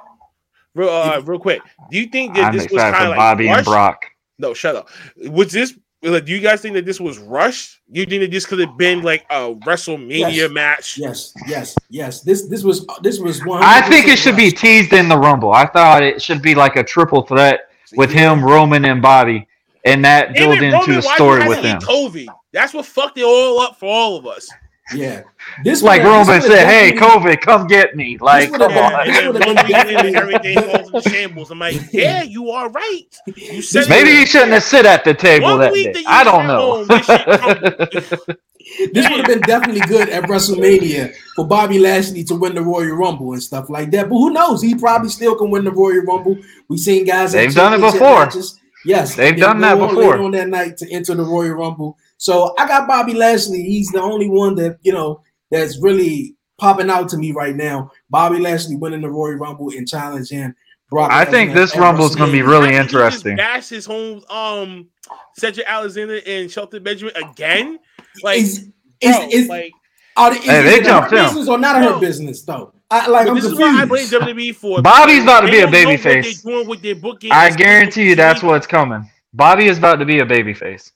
Speaker 6: Real, uh, real quick. Do you think that
Speaker 7: I'm
Speaker 6: this was
Speaker 7: excited
Speaker 6: kind
Speaker 7: for
Speaker 6: of like
Speaker 7: Bobby and? Brock.
Speaker 6: No, shut up. Was this like, do you guys think that this was rushed? You think that this could have been like a WrestleMania
Speaker 5: Yes.
Speaker 6: match?
Speaker 5: Yes, yes, yes. This this was this was one.
Speaker 7: I think it should be teased in the Rumble. I thought it should be like a triple threat with him, Roman, and Bobby, and that build into
Speaker 6: Roman,
Speaker 7: the story
Speaker 6: you
Speaker 7: with
Speaker 6: had to
Speaker 7: them.
Speaker 6: eat That's what fucked it all up for all of us.
Speaker 5: Yeah, this
Speaker 7: Like
Speaker 5: would've- this
Speaker 7: Roman said, "Hey,
Speaker 5: definitely-
Speaker 7: COVID, come get me!" Like, come on.
Speaker 5: this
Speaker 6: and
Speaker 5: would've
Speaker 6: then
Speaker 5: been
Speaker 6: Roman and
Speaker 5: definitely-
Speaker 6: everything falls into shambles. I'm like, yeah, you are right. You said.
Speaker 7: Maybe he shouldn't have sit at the table that day. I don't know.
Speaker 6: this shit crumbled.
Speaker 5: This would have been definitely good at WrestleMania for Bobby Lashley to win the Royal Rumble and stuff like that. But who knows? He probably still can win the Royal Rumble. We've seen guys. in
Speaker 7: They've done it before.
Speaker 5: matches. Yes,
Speaker 7: They've done that before.
Speaker 5: on that night to enter the Royal Rumble. So I got Bobby Lashley. He's the only one that you know that's really popping out to me right now. Bobby Lashley winning the Royal Rumble and challenging Brock.
Speaker 7: I think this Rumble is going to be really
Speaker 6: I think he
Speaker 7: interesting.
Speaker 6: Just bashed his home um Cedric Alexander and Shelton Benjamin again. Like,
Speaker 5: Is
Speaker 6: bro,
Speaker 5: is is
Speaker 6: like
Speaker 5: are they, is
Speaker 7: Hey, they
Speaker 5: it
Speaker 7: jumped him.
Speaker 5: business or not a her business though? I like
Speaker 6: but
Speaker 5: I'm
Speaker 6: this is what I blame. WWE for.
Speaker 7: Bobby's about to
Speaker 6: They
Speaker 7: be a
Speaker 6: baby face. what they're doing with their booking
Speaker 7: I guarantee you that's what's coming. Bobby is about to be a babyface.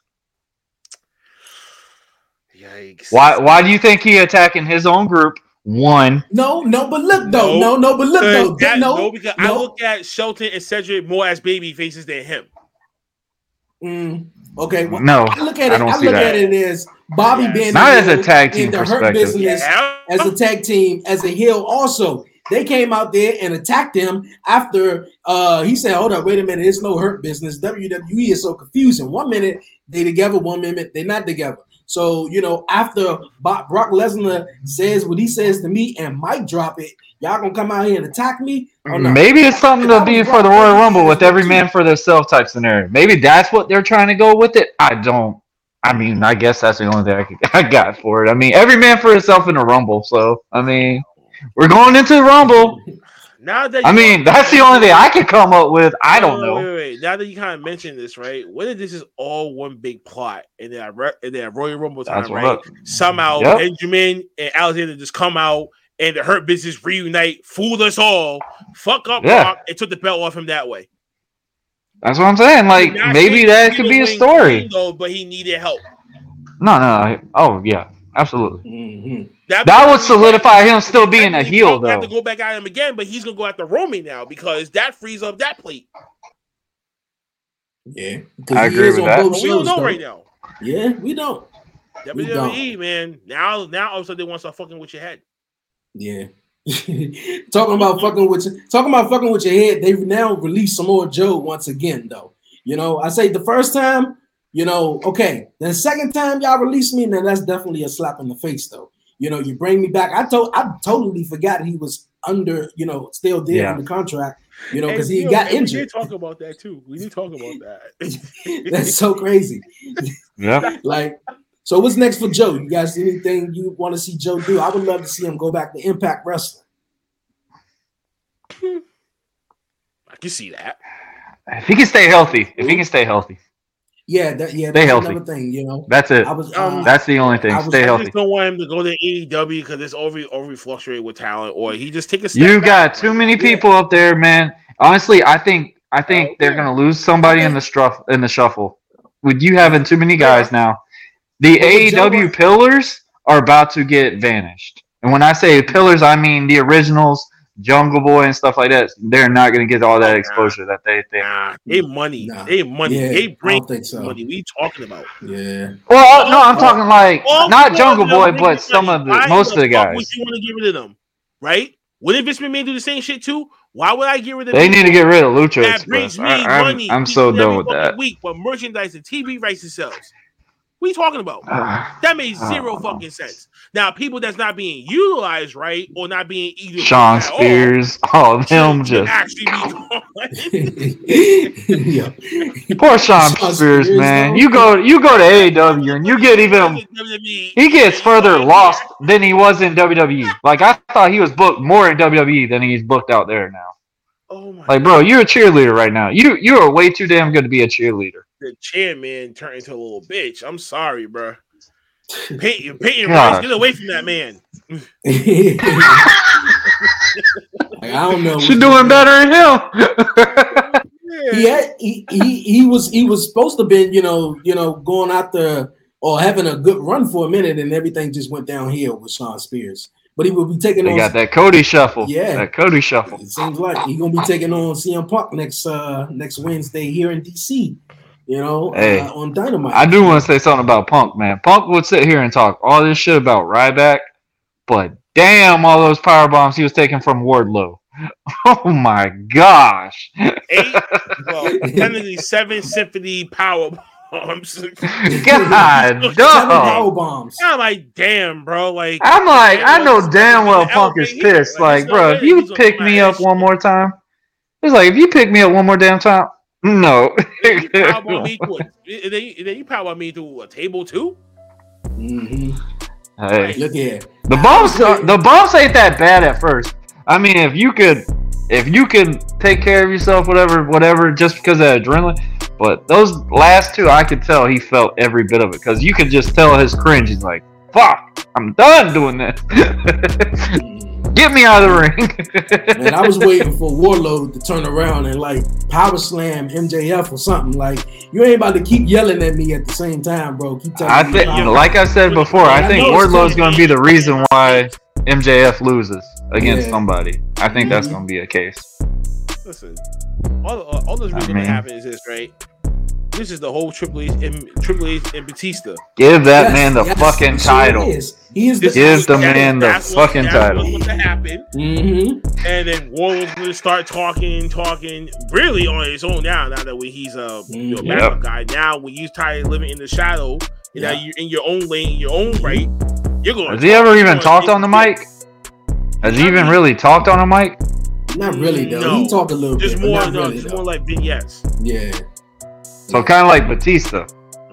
Speaker 6: Yikes!
Speaker 7: Why? Why do you think he attacking his own group? One,
Speaker 5: No, no, but look though,
Speaker 6: No.
Speaker 5: no, no, but look though,
Speaker 6: that-
Speaker 5: no,
Speaker 6: no, because I look at Shelton and Cedric more as baby faces than him.
Speaker 5: Mm, okay, well,
Speaker 7: no,
Speaker 5: I look at
Speaker 7: I
Speaker 5: it.
Speaker 7: don't
Speaker 5: I
Speaker 7: see
Speaker 5: look
Speaker 7: that.
Speaker 5: at it as Bobby
Speaker 6: Yes.
Speaker 5: being
Speaker 7: Not as a tag team
Speaker 5: the hurt
Speaker 7: perspective.
Speaker 5: business
Speaker 6: Yeah.
Speaker 5: as a tag team as a heel. Also, they came out there and attacked him after uh he said, "Hold up, wait a minute, it's no hurt business." WWE is so confusing. One minute they together, one minute they not together. So you know, after Brock Lesnar says what he says to me and mic drop it, y'all gonna come out here and attack me? Oh.
Speaker 7: Maybe it's something to be for the Royal Rumble with every man for themselves type scenario. Maybe that's what they're trying to go with it. I don't. I mean, I guess that's the only thing I, could, I got for it. I mean, every man for himself in a Rumble. So I mean, we're going into the Rumble.
Speaker 6: Now that
Speaker 7: I mean, that's the only thing I could come up with. I don't
Speaker 6: Wait,
Speaker 7: know.
Speaker 6: Wait, wait, wait. Now that you kind of mentioned this, right? What if this is all one big plot, and then I re- and then Royal Rumble time,
Speaker 7: That's
Speaker 6: right?
Speaker 7: up.
Speaker 6: Somehow
Speaker 7: Yep.
Speaker 6: Benjamin and Alexander just come out and the Hurt Business reunite, fooled us all, fuck up
Speaker 7: Yeah.
Speaker 6: Rock, and took the belt off him that way.
Speaker 7: That's what I'm saying. Like
Speaker 6: Not
Speaker 7: maybe that could be a story.
Speaker 6: though, but he needed help.
Speaker 7: No, no, no. Oh yeah, absolutely.
Speaker 5: Mhm.
Speaker 7: That would solidify him still being a heel,
Speaker 6: though. would Have to go back at him again, but he's gonna go after Roman now because that frees up that plate.
Speaker 5: Yeah,
Speaker 7: I agree with that.
Speaker 6: But we don't know right now.
Speaker 5: Yeah, we don't. We
Speaker 6: WWE, man. Now, now all of a sudden they want to start fucking with your head.
Speaker 5: Yeah. talking about fucking with you, talking about fucking with your head. They've now released Samoa Joe once again, though. You know, I say the first time, you know, okay. The second time y'all release me, then that's definitely a slap in the face, though. You know, you bring me back. I told, I totally forgot he was under, you know, still there
Speaker 7: Yeah.
Speaker 5: under contract. You know, because he
Speaker 6: Theo,
Speaker 5: got
Speaker 6: and We
Speaker 5: injured.
Speaker 6: did talk about that too. We did talk about that.
Speaker 5: That's so crazy.
Speaker 7: Yeah.
Speaker 5: Like, so what's next for Joe? You guys, anything you want to see Joe do? I would love to see him go back to Impact Wrestling.
Speaker 6: I can see that.
Speaker 7: If he can stay healthy, if he can stay healthy,
Speaker 5: Yeah, that, yeah,
Speaker 7: Stay
Speaker 5: that's
Speaker 7: healthy.
Speaker 5: another thing. You know,
Speaker 7: that's it.
Speaker 5: I was,
Speaker 6: Um,
Speaker 5: uh,
Speaker 7: That's the only thing.
Speaker 5: I was-
Speaker 7: Stay
Speaker 6: I
Speaker 7: healthy.
Speaker 6: just don't want him to go to AEW because it's over over fluctuate with talent, or he just take a step
Speaker 7: You
Speaker 6: back.
Speaker 7: got too many people up there, man. Honestly, I think I think they're gonna lose somebody in the struff in the shuffle. With you having too many guys now, the
Speaker 5: But with Joe-
Speaker 7: AEW pillars are about to get vanished. And when I say pillars, I mean the originals, Jungle Boy and stuff like that. They're not gonna get all that exposure that they think.
Speaker 6: Nah, they money.
Speaker 5: Nah.
Speaker 6: They money.
Speaker 5: Yeah,
Speaker 6: they bring
Speaker 5: don't so.
Speaker 6: money. We talking about?
Speaker 5: Yeah,
Speaker 7: Well, no, I'm talking like
Speaker 6: All
Speaker 7: not Jungle
Speaker 6: of them
Speaker 7: Boy, but some of the
Speaker 6: Why
Speaker 7: most of the
Speaker 6: fuck
Speaker 7: guys.
Speaker 6: Would you want to get rid of them? Right? Wouldn't Vince McMahon do the same shit too? Why would I get rid of
Speaker 7: They need to get rid of Lucha
Speaker 6: That brings me
Speaker 7: I, am
Speaker 6: money.
Speaker 7: I'm
Speaker 6: each
Speaker 7: so
Speaker 6: and
Speaker 7: done with that.
Speaker 6: Week, but merchandise and TV rights and sales. What are you talking about?
Speaker 7: Ah,
Speaker 6: That makes zero
Speaker 7: don't
Speaker 6: fucking sense. Now, people that's not being utilized right or not being either
Speaker 7: Shawn
Speaker 6: at all
Speaker 7: Spears, all of them just
Speaker 6: actually be gone.
Speaker 5: yeah.
Speaker 7: Poor Shawn
Speaker 5: Shawn
Speaker 7: Spears,
Speaker 5: Spears,
Speaker 7: man.
Speaker 5: though.
Speaker 7: You go you go to AEW and you get even he gets further lost than he was in WWE. Like I thought he was booked more in WWE than he's booked out there now.
Speaker 6: Oh my
Speaker 7: Like, bro, you're a cheerleader right now. You you are way too damn good to be a cheerleader.
Speaker 6: the chairman turned into a little bitch. I'm sorry, bro. Peyton, Peyton
Speaker 7: Gosh.
Speaker 6: Royce, get away from that man.
Speaker 5: Like, I don't know.
Speaker 7: She's doing better than him.
Speaker 5: He, had, he he he was he was supposed to been you know you know going out there or having a good run for a minute, and everything just went downhill with Shawn Spears. But he will be taking
Speaker 7: they
Speaker 5: on.
Speaker 7: got that Cody shuffle.
Speaker 5: Yeah.
Speaker 7: That Cody shuffle.
Speaker 5: It seems like he's gonna be taking on CM Punk next uh next Wednesday here in DC. You know,
Speaker 7: Hey,
Speaker 5: uh, on Dynamite.
Speaker 7: I do want to say something about Punk, man. Punk would sit here and talk all this shit about Ryback, but damn, all those power bombs he was taking from Wardlow. Oh my gosh.
Speaker 6: Eight, well, technically seven symphony power bombs.
Speaker 7: God,
Speaker 5: Seven
Speaker 7: dog.
Speaker 5: power bombs.
Speaker 6: I'm like, damn, bro. Like,
Speaker 7: I'm like, I know damn well
Speaker 6: the
Speaker 7: Punk is pissed.
Speaker 6: Like,
Speaker 7: Like, bro, if you pick me up
Speaker 6: of
Speaker 7: one more time, it's like if you pick me up one more damn time, no.
Speaker 6: you power me to a, then, you- then you power me to a table too.
Speaker 5: hmm
Speaker 7: hey,
Speaker 5: Look here.
Speaker 7: the bumps, are- the bumps ain't that bad at first. I mean, if you could, if you could take care of yourself, whatever, whatever, just because of adrenaline. But those last two, I could tell he felt every bit of it because you could just tell his cringe. He's like, "Fuck, I'm done doing this. Get me out of the ring."
Speaker 5: Man, I was waiting for Wardlow to turn around and like power slam MJF or something. Like you ain't about to keep yelling at me at the same time, bro. Keep telling
Speaker 7: I
Speaker 5: me
Speaker 7: think,
Speaker 5: power-
Speaker 7: like I said before, I
Speaker 5: I
Speaker 7: think
Speaker 5: know it's
Speaker 7: Wardlow's going to be the reason why MJF loses against
Speaker 5: Yeah.
Speaker 7: somebody. I think that's
Speaker 5: Mhm.
Speaker 7: going to be a case.
Speaker 6: Listen, all, all, all that's really
Speaker 7: I
Speaker 6: gonna happen is this, right? This is the whole Triple H and Triple H and Batista.
Speaker 7: Give that
Speaker 5: Yes,
Speaker 7: man the
Speaker 5: yes,
Speaker 7: fucking
Speaker 5: he sure
Speaker 7: title.
Speaker 5: is. He is the
Speaker 6: This
Speaker 7: Give the
Speaker 6: that-
Speaker 7: man the
Speaker 6: that's what-
Speaker 7: fucking
Speaker 6: that's
Speaker 7: title.
Speaker 6: What's going to happen?
Speaker 5: hmm
Speaker 6: And then Wardlow's going to start talking, talking, really on his own now. Now that when he's a you know,
Speaker 5: Mhm.
Speaker 6: backup guy, now when you tired of living in the shadow, and now
Speaker 5: Yeah.
Speaker 6: you're in your own lane, your own right, you're going.
Speaker 7: Has he ever even talked on the mic? Has he even really talked on a mic?
Speaker 5: Not really though.
Speaker 6: No.
Speaker 5: He talked a little
Speaker 6: Just
Speaker 5: bit,
Speaker 6: more,
Speaker 5: but not
Speaker 6: no,
Speaker 5: really,
Speaker 6: just
Speaker 5: though.
Speaker 6: more like vignettes.
Speaker 5: Yeah.
Speaker 7: So kind of like Batista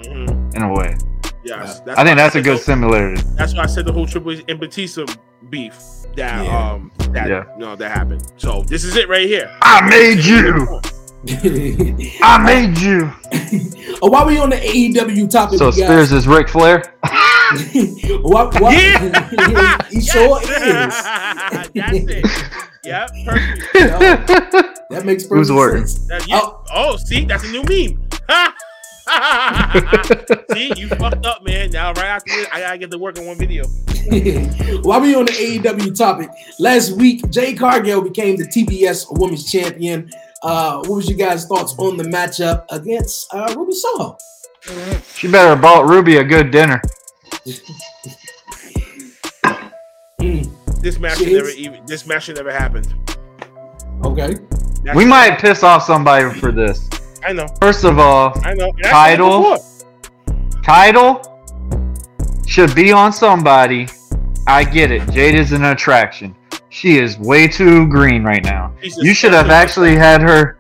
Speaker 6: Mhm.
Speaker 7: in a way.
Speaker 6: Yes,
Speaker 7: I think that's a good
Speaker 6: the-
Speaker 7: similarity.
Speaker 6: That's why I said the whole Triple H and Batista beef that
Speaker 5: Yeah.
Speaker 6: um that
Speaker 7: Yeah.
Speaker 6: you know that happened. So this is it right here.
Speaker 7: I made you. I made you.
Speaker 5: oh, while we on the AEW topic,
Speaker 7: So
Speaker 5: you
Speaker 7: Spears is Ric Flair.
Speaker 5: Why- why-
Speaker 6: Yeah.
Speaker 5: he sure is.
Speaker 6: That's it. Yep, perfect.
Speaker 5: That makes perfect
Speaker 7: Who's
Speaker 5: sense.
Speaker 6: That- yeah.
Speaker 5: Oh.
Speaker 6: oh. see, that's a new meme. see, you fucked up, man. Now, right after this, I gotta get to work on one video.
Speaker 5: While we on the AEW topic, last week Jade Cargill became the TBS Women's Champion. Uh, what was your guys' thoughts on the matchup against uh, Ruby Soho?
Speaker 7: She better have bought Ruby a good dinner.
Speaker 6: This match should never even. This match should never happened.
Speaker 5: Okay.
Speaker 6: That's-
Speaker 7: We might piss off somebody for this.
Speaker 6: I know.
Speaker 7: First of all,
Speaker 6: I know. And I said it
Speaker 7: Title. title should be on somebody. I get it. Jade is an attraction. She is way too green right now. You should have actually had her.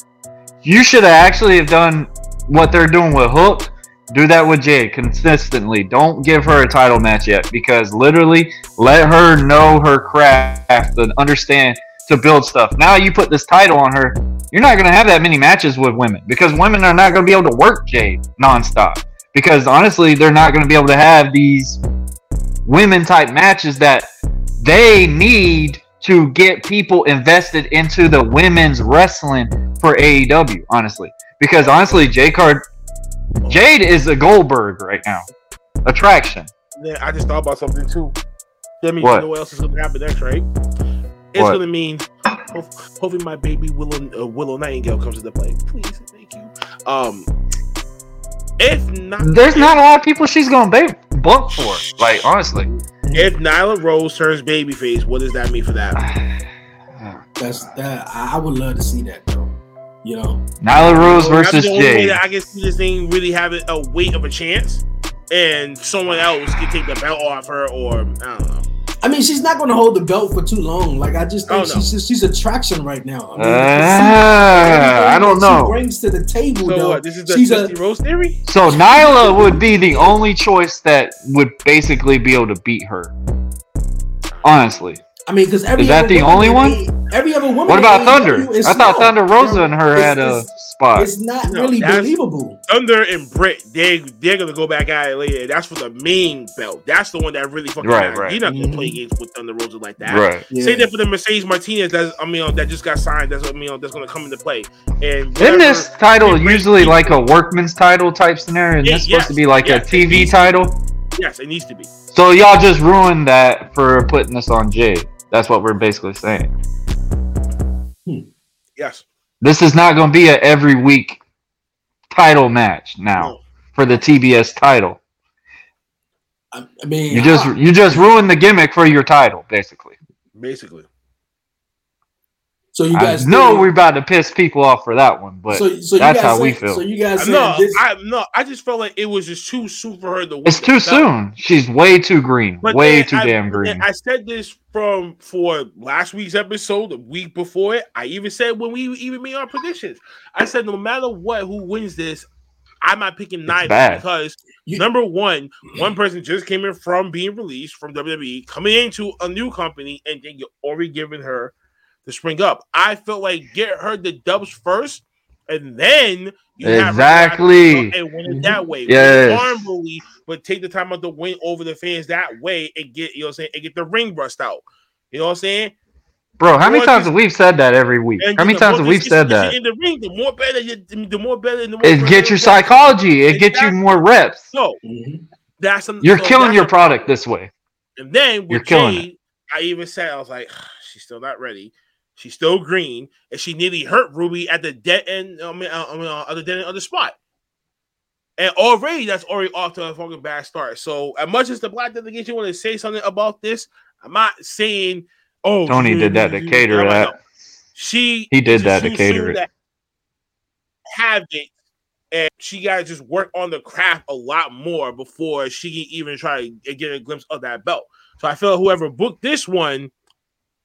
Speaker 7: You should have actually have done what they're doing with Hook. Do that with Jade consistently. Don't give her a title match yet because literally let her know her craft and understand to build stuff. Now you put this title on her, you're not gonna have that many matches with women because women are not gonna be able to work Jade nonstop. Because honestly, they're not gonna be able to have these women type matches that they need to get people invested into the women's wrestling for AEW, honestly. Because honestly, J Card Jade is a Goldberg right now. Attraction.
Speaker 6: Yeah, I just thought about something too. That means
Speaker 7: What?
Speaker 6: you know what else is going to happen next, right? It's
Speaker 7: What?
Speaker 6: going to mean hopefully my baby Willow uh, Willow Nightingale comes into play. Please, thank you. Um, if not,
Speaker 7: There's not a lot of people she's gonna ba- book for. Like honestly.
Speaker 6: if Nyla Rose turns babyface, what does that mean for that?
Speaker 5: That's that. I I would love to see that though. You know,
Speaker 7: Nyla Rose
Speaker 6: That's
Speaker 7: versus
Speaker 6: the only way
Speaker 7: Jade.
Speaker 6: I can see this thing really having a weight of a chance, and someone else can take the belt off her, or I don't know.
Speaker 5: I mean, she's not going to hold the belt for too long. Like I just think
Speaker 6: Oh, no.
Speaker 5: she's just, she's attraction right now. I mean,
Speaker 7: ah,
Speaker 5: everything
Speaker 7: I don't
Speaker 5: that She
Speaker 7: know.
Speaker 5: brings to the table
Speaker 6: So
Speaker 5: though.
Speaker 6: what? This is the
Speaker 5: she's a
Speaker 6: Dusty Rose theory.
Speaker 7: So Nyla would be the only choice that would basically be able to beat her. Honestly.
Speaker 5: I mean, because every
Speaker 7: Is that the only one?
Speaker 5: A- every other woman.
Speaker 7: What about Thunder?
Speaker 5: is
Speaker 7: I thought. Thunder Rosa and her
Speaker 5: it's-
Speaker 7: had a
Speaker 5: it's-
Speaker 7: spot.
Speaker 5: It's not
Speaker 6: No,
Speaker 5: really believable.
Speaker 6: Thunder and Britt, they they're gonna go back at it later. That's for the main belt. That's the one that really fucking
Speaker 7: Right,
Speaker 6: matters.
Speaker 7: right.
Speaker 6: You're not gonna
Speaker 5: Mhm.
Speaker 6: play games with Thunder Rosa like that.
Speaker 7: Right.
Speaker 5: Yeah.
Speaker 6: Same thing for the Mercedes Martinez. That's I mean that just got signed. That's what I mean that's gonna come into play. And
Speaker 7: Isn't this title usually like a workman's title type scenario? Isn't
Speaker 6: Yeah,
Speaker 7: this supposed to be like
Speaker 6: yes,
Speaker 7: a TV
Speaker 6: it
Speaker 7: title?
Speaker 6: Yes, it needs to be.
Speaker 7: So y'all just ruined that for putting this on Jay. That's what we're basically saying. Hmm.
Speaker 6: Yes.
Speaker 7: This is not going to be a every week title match now
Speaker 6: No.
Speaker 7: for the TBS title.
Speaker 5: I, I mean,
Speaker 7: You just
Speaker 5: I-
Speaker 7: you just ruined the gimmick for your title, basically.
Speaker 6: Basically.
Speaker 5: So you
Speaker 7: I
Speaker 5: guys
Speaker 7: know we're about to piss people off for that one, but
Speaker 5: so, so
Speaker 7: that's
Speaker 5: guys
Speaker 7: how we feel.
Speaker 5: So you guys saying
Speaker 6: No,
Speaker 5: this?
Speaker 6: I no, I just felt like it was just too soon for her to win
Speaker 7: it's too
Speaker 6: belt.
Speaker 7: soon. She's way too green.
Speaker 6: But
Speaker 7: way too
Speaker 6: I-
Speaker 7: damn green.
Speaker 6: I said this from for last week's episode, the week before it. I even said when we even made our predictions, I said no matter what, who wins this, I'm not picking Nyla
Speaker 7: bad.
Speaker 6: because
Speaker 5: You-
Speaker 6: number one, one person just came in from being released from WWE, coming into a new company, and then you're already giving her the spring up. I felt like get her the dubs first, and then you have her
Speaker 7: Exactly.
Speaker 6: grab the belt and win it that way.
Speaker 7: Yes.
Speaker 6: Honorably, but take the time out to win over the fans that way and get you know what I'm saying and get the ring rust out. You know what I'm saying?
Speaker 7: Bro, how many times
Speaker 6: just-
Speaker 7: have we said that every week? How many times have we said that?
Speaker 6: in the ring? The more better, you, the more better, the more
Speaker 7: It get your psychology. It get you more reps.
Speaker 6: So
Speaker 5: Mhm.
Speaker 6: that's an,
Speaker 7: You're
Speaker 6: so
Speaker 7: killing
Speaker 6: that's
Speaker 7: your
Speaker 6: a-
Speaker 7: product this way.
Speaker 6: And then with
Speaker 7: You're killing
Speaker 6: Jade, I even said I was like, she's still not ready. She's still green, and she nearly hurt Ruby at the dead end. I mean, uh, I mean, uh, at the dead end of the spot. And already, that's already off to a fucking bad start. So, as much as the black delegation want to say something about this, I'm not saying, "Oh,
Speaker 7: Tony did that to cater that.
Speaker 6: She
Speaker 7: He did that to cater it.
Speaker 6: Have it, and she got to just work on the craft a lot more before she can even try to get a glimpse of that belt. So I feel whoever booked this one,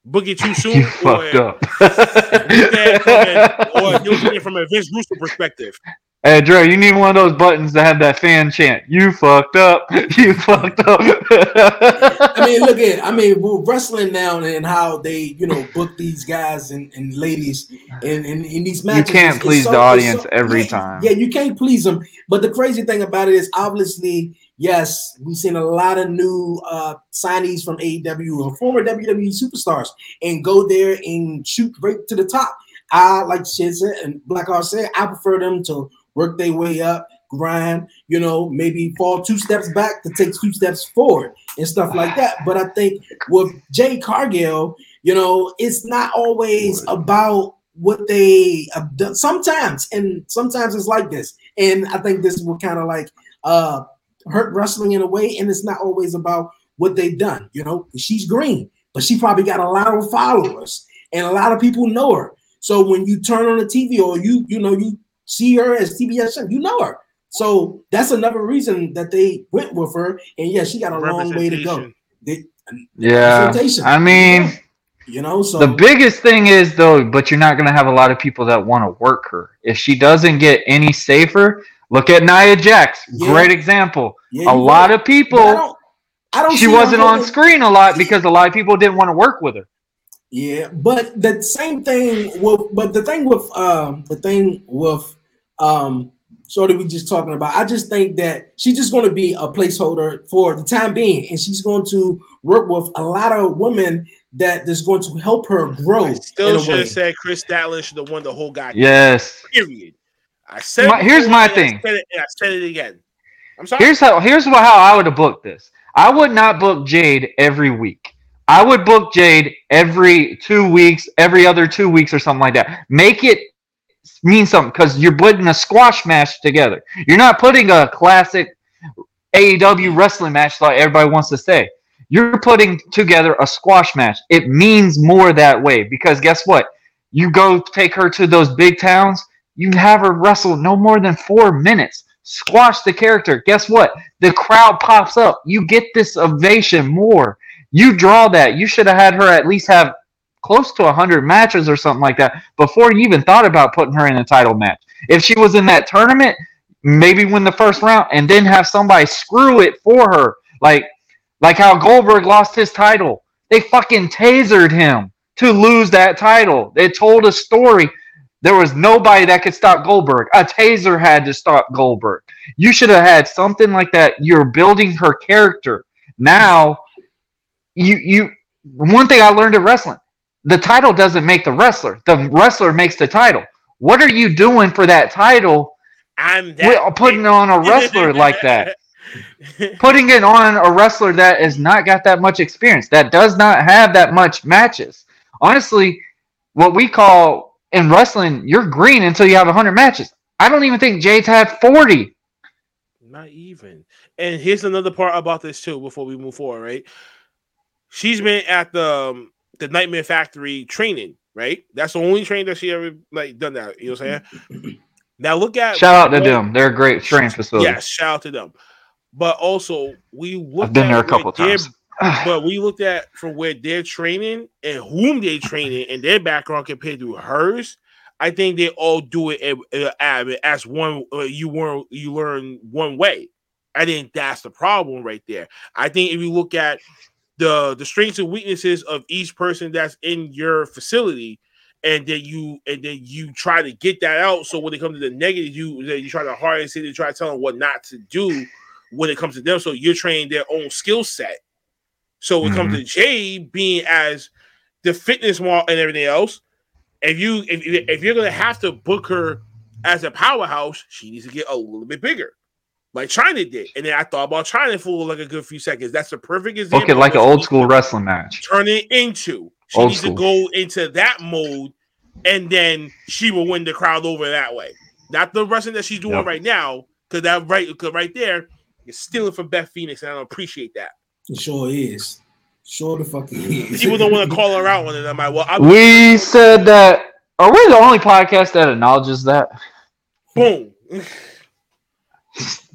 Speaker 6: book it too soon,
Speaker 7: You
Speaker 6: or,
Speaker 7: fucked up.
Speaker 6: look at it from a- or you're looking it from a Vince Russo perspective.
Speaker 7: Hey Dre, you need one of those buttons to have that fan chant. You fucked up. You fucked up.
Speaker 5: I mean, look at I mean, we're wrestling now and how they, you know, book these guys and, and ladies in, in, in these matches.
Speaker 7: You can't
Speaker 5: It's- it's
Speaker 7: please
Speaker 5: so-
Speaker 7: the audience
Speaker 5: so-
Speaker 7: every
Speaker 5: yeah,
Speaker 7: time.
Speaker 5: Yeah, you can't please them. But the crazy thing about it is, obviously, yes, we've seen a lot of new uh, signees from AEW or former WWE superstars and go there and shoot right to the top. I like shit said and Blackhart said, I prefer them to work their way up, grind, you know, maybe fall two steps back to take two steps forward and stuff like that. But I think with Jade Cargill, you know, it's not always about what they have done sometimes, and sometimes it's like this. And I think this will kind of like uh hurt wrestling in a way, and it's not always about what they've done. You know, she's green, but she probably got a lot of followers, and a lot of people know her. So when you turn on the TV or you you know you see her as TBS, you know her. So that's another reason that they went with her. And yeah, she got a long way to go. They,
Speaker 7: yeah. I mean,
Speaker 5: you know, so
Speaker 7: the biggest thing is though, but you're not gonna have a lot of people that want to work her. If she doesn't get any safer, look at Nia Jax.
Speaker 5: Yeah.
Speaker 7: Great example.
Speaker 5: Yeah,
Speaker 7: a lot
Speaker 5: right.
Speaker 7: of
Speaker 5: But I
Speaker 7: people
Speaker 5: don't, I don't
Speaker 7: she wasn't on
Speaker 5: holding-
Speaker 7: screen a lot because a lot of people didn't want to work with her.
Speaker 5: Yeah, but the same thing with but the thing with um the thing with um Shorty we just talking about, I just think that she's just going to be a placeholder for the time being, and she's going to work with a lot of women that is going to help her grow.
Speaker 6: I still should have said Kris Statlander should have won the whole goddamn
Speaker 7: Yes.
Speaker 6: period. I said
Speaker 7: My- here's my
Speaker 6: and I
Speaker 7: thing.
Speaker 6: said it, I said it again. I'm sorry.
Speaker 7: Here's how here's how I would have booked this. I would not book Jade every week. I would book Jade every two weeks, every other two weeks, or something like that. Make it mean something because you're putting a squash match together. You're not putting a classic AEW wrestling match like everybody wants to say. You're putting together a squash match. It means more that way because guess what? You go take her to those big towns, you have her wrestle no more than four minutes. Squash the character. Guess what? The crowd pops up. You get this ovation more. You draw that. You should have had her at least have close to 100 matches or something like that before you even thought about putting her in a title match. If she was in that tournament, maybe win the first round and then have somebody screw it for her. Like like how Goldberg lost his title. They fucking tasered him to lose that title. They told a story. There was nobody that could stop Goldberg. A taser had to stop Goldberg. You should have had something like that. You're building her character. Now, you you one thing I learned in wrestling, the title doesn't make the wrestler. The wrestler makes the title. What are you doing for that title?
Speaker 6: I'm that
Speaker 7: putting on a wrestler like that putting it on a wrestler that has not got that much experience, that does not have that much matches. Honestly, what we call in wrestling, you're green until you have 100 matches. I don't even think Jade's had 40.
Speaker 6: Not even. And here's another part about this too. Before we move forward, right? She's been at the um, the Nightmare Factory training, right? That's the only training that she ever like done that. You know what I'm saying? now look at
Speaker 7: Shout out to
Speaker 6: what-
Speaker 7: them. They're a great training facility.
Speaker 6: Yes, shout out to them. But also, we looked
Speaker 7: I've been
Speaker 6: at
Speaker 7: there a couple
Speaker 6: their-
Speaker 7: times.
Speaker 6: But we looked at from where they're training and whom they're training and their background compared to hers. I think they all do it as one. Uh, you learn you learn one way. I think that's the problem right there. I think if you look at the the strengths and weaknesses of each person that's in your facility, and then you and then you try to get that out. So when it comes to the negative, you you try to harness it and try to tell them what not to do when it comes to them. So you're training their own skill set. So when it comes to mm-hmm. Jay being as the fitness model and everything else, if you if, if you're gonna have to book her as a powerhouse, she needs to get a little bit bigger, like Chyna did. And then I thought about Chyna for like a good few seconds. That's the perfect example. Of
Speaker 7: like an old school wrestling match.
Speaker 6: turn it into. She
Speaker 7: Old
Speaker 6: needs
Speaker 7: school.
Speaker 6: to go into that mode, and then she will win the crowd over that way. Not the wrestling that she's doing
Speaker 7: Yep.
Speaker 6: right now, because that right, because right there, you're stealing from Beth Phoenix, and I don't appreciate that.
Speaker 5: It sure is. Sure the fuck is.
Speaker 6: People don't want to call her out on it. I'm like, well, I,
Speaker 7: We said that. Are we the only podcast that acknowledges that?
Speaker 6: boom.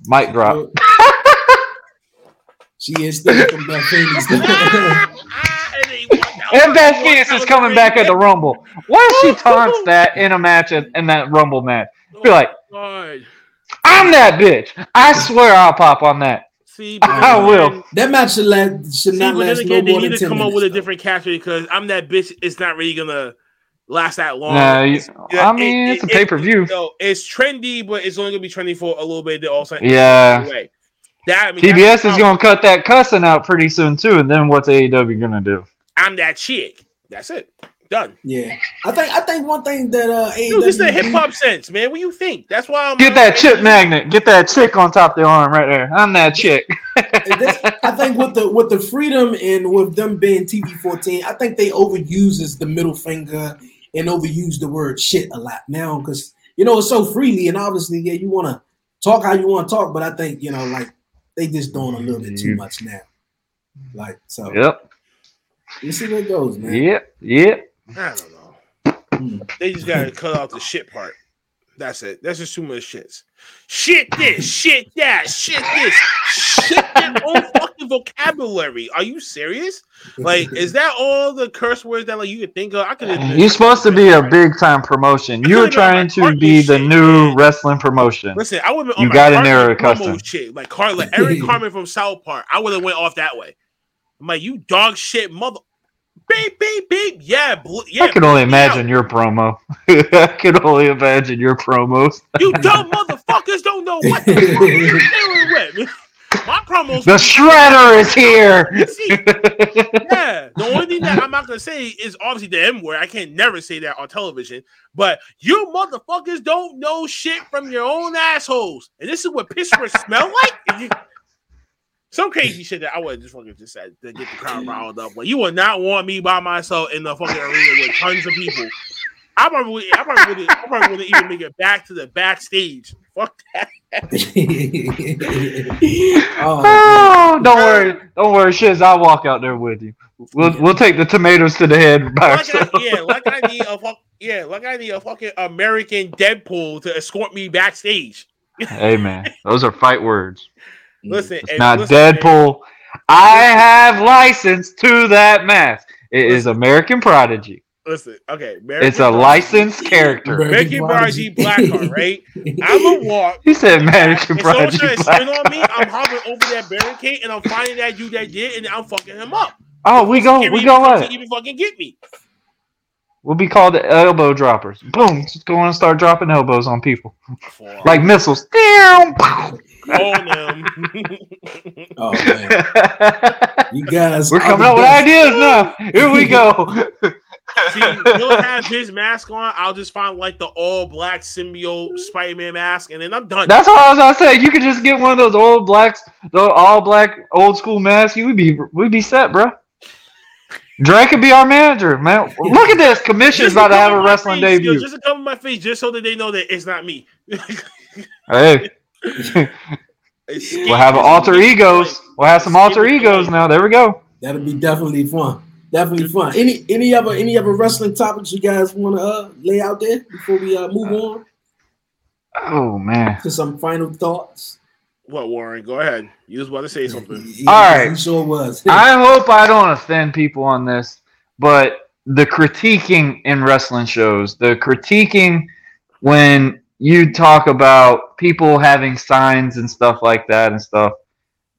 Speaker 7: Mic drop.
Speaker 5: She is still from Beth Phoenix.
Speaker 6: And they walked
Speaker 7: Beth Phoenix is coming back at the Rumble. What if she taunts that in a match in, in that Rumble match? Be oh
Speaker 6: like,
Speaker 7: I'm that bitch. I swear I'll pop on that.
Speaker 6: See,
Speaker 7: I will.
Speaker 5: That match should, last, should
Speaker 6: See,
Speaker 5: not
Speaker 6: but then
Speaker 5: last no
Speaker 6: again, they
Speaker 5: more
Speaker 6: need
Speaker 5: than
Speaker 6: to
Speaker 5: 10
Speaker 6: come
Speaker 5: minutes.
Speaker 6: up with a different character because I'm that bitch. It's not really gonna last that long.
Speaker 7: Nah, you-
Speaker 6: yeah,
Speaker 7: I mean,
Speaker 6: it-
Speaker 7: it's a pay per view.
Speaker 6: No, it's trendy, but it's only gonna be trendy for a little bit. Then all of a sudden,
Speaker 7: Yeah.
Speaker 6: That I mean,
Speaker 7: TBS is gonna cut that cussing out pretty soon too, and then what's AEW gonna do?
Speaker 6: I'm that chick. That's it. Done.
Speaker 5: Yeah, I think I think one thing that uh,
Speaker 6: Dude, this is the hip hop sense, man. What do you think? That's why I'm
Speaker 7: Get that chip magnet. Get that chick on top of the arm right there. I'm that chick.
Speaker 5: I think with the with the freedom and with them being TV fourteen, I think they overuses the middle finger and overuse the word shit a lot now because you know it's so freely and obviously yeah you want to talk how you want to talk, but I think you know like they just doing a little bit too much now. Like so,
Speaker 7: Yep.
Speaker 5: you see where it goes, man.
Speaker 7: Yep. Yep.
Speaker 6: I don't know. They just gotta cut out the shit part. That's it. That's just too much shits. Shit this, shit that, shit this, shit their own fucking vocabulary. Are you serious? Like, is that all the curse words that like you could think of? I could.
Speaker 7: You're supposed to be a big time promotion. You're
Speaker 6: could've been on
Speaker 7: trying to be the
Speaker 6: shit,
Speaker 7: new
Speaker 6: man.
Speaker 7: wrestling promotion.
Speaker 6: Listen, I would have
Speaker 7: You
Speaker 6: my
Speaker 7: gotta
Speaker 6: Cartman
Speaker 7: narrow it
Speaker 6: promo
Speaker 7: custom.
Speaker 6: shit, like Car- like Eric Cartman from South Park. I would have went off that way. I'm like, you dog shit mother. Beep beep beep. Yeah, bl- yeah.
Speaker 7: I can only
Speaker 6: bleep me out.
Speaker 7: imagine your promo. I can only imagine your promos.
Speaker 6: You dumb motherfuckers don't know what the fuck you're dealing with. My promos.
Speaker 7: The shredder is here.
Speaker 6: See, yeah. The only thing that I'm not gonna say is obviously the M word. I can't never say that on television. But you motherfuckers don't know shit from your own assholes. And this is what piss words smell like. If you- some crazy shit that I would just fucking just said to get the crowd riled up. But you would not want me by myself in the fucking arena with tons of people. I probably, I probably wouldn't, I probably wouldn't even make it back to the backstage. Fuck that.
Speaker 5: oh,
Speaker 7: Oh, don't worry, don't worry, shiz. I'll walk out there with you. We'll we'll take the tomatoes to the head by
Speaker 6: Like I, yeah, like I need a fuck, yeah, like I need a fucking American Deadpool to escort me backstage.
Speaker 7: Hey man, those are fight words.
Speaker 6: Mm, listen,
Speaker 7: It's not
Speaker 6: listen, man,
Speaker 7: Deadpool. I have license to that mask. It is American Prodigy.
Speaker 6: Listen, okay,
Speaker 7: It's a licensed character.
Speaker 6: American Prodigy Blackhart, right? I'm gonna walk.
Speaker 7: He said American
Speaker 6: And someone
Speaker 7: Prodigy.
Speaker 6: trying to spin on
Speaker 7: Black-
Speaker 6: me, I'm hovering over that barricade and I'm finding that dude that did, and I'm fucking him up.
Speaker 7: Oh, we go,
Speaker 6: Can't
Speaker 7: we
Speaker 6: even
Speaker 7: go
Speaker 6: fucking-
Speaker 7: what?
Speaker 6: even fucking get me.
Speaker 7: We'll be called the elbow droppers. Boom, just go and start dropping elbows on people like missiles. Damn.
Speaker 6: Oh, them.
Speaker 5: oh man, you guys,
Speaker 7: We're coming up with ideas now. Here we go.
Speaker 6: See, he'll have his mask on. I'll just find like the all black symbiote Spider Man mask, and then I'm done.
Speaker 7: That's all I was gonna say. You could just get one of those old blacks, the all black old school masks. You would be, we'd be set, bro. Dre could be our manager, man. Look at this. Commission's
Speaker 6: Just
Speaker 7: about to have a
Speaker 6: my
Speaker 7: wrestling
Speaker 6: face, yo,
Speaker 7: debut.
Speaker 6: just to cover my face, just so that they know that it's not me.
Speaker 7: Hey, we'll have alter egos. We'll have some alter egos now. There we go.
Speaker 5: that'll be definitely fun. Definitely fun. Any any other any other wrestling topics you guys want to uh, lay out there before we uh, move on
Speaker 7: Oh man.
Speaker 5: to some final thoughts?
Speaker 6: What, Warren? Go ahead. You was about to say something.
Speaker 5: Yeah,
Speaker 7: All right.
Speaker 5: he sure was.
Speaker 7: I hope I don't offend people on this, but the critiquing in wrestling shows, the critiquing when you talk about people having signs and stuff like that and stuff,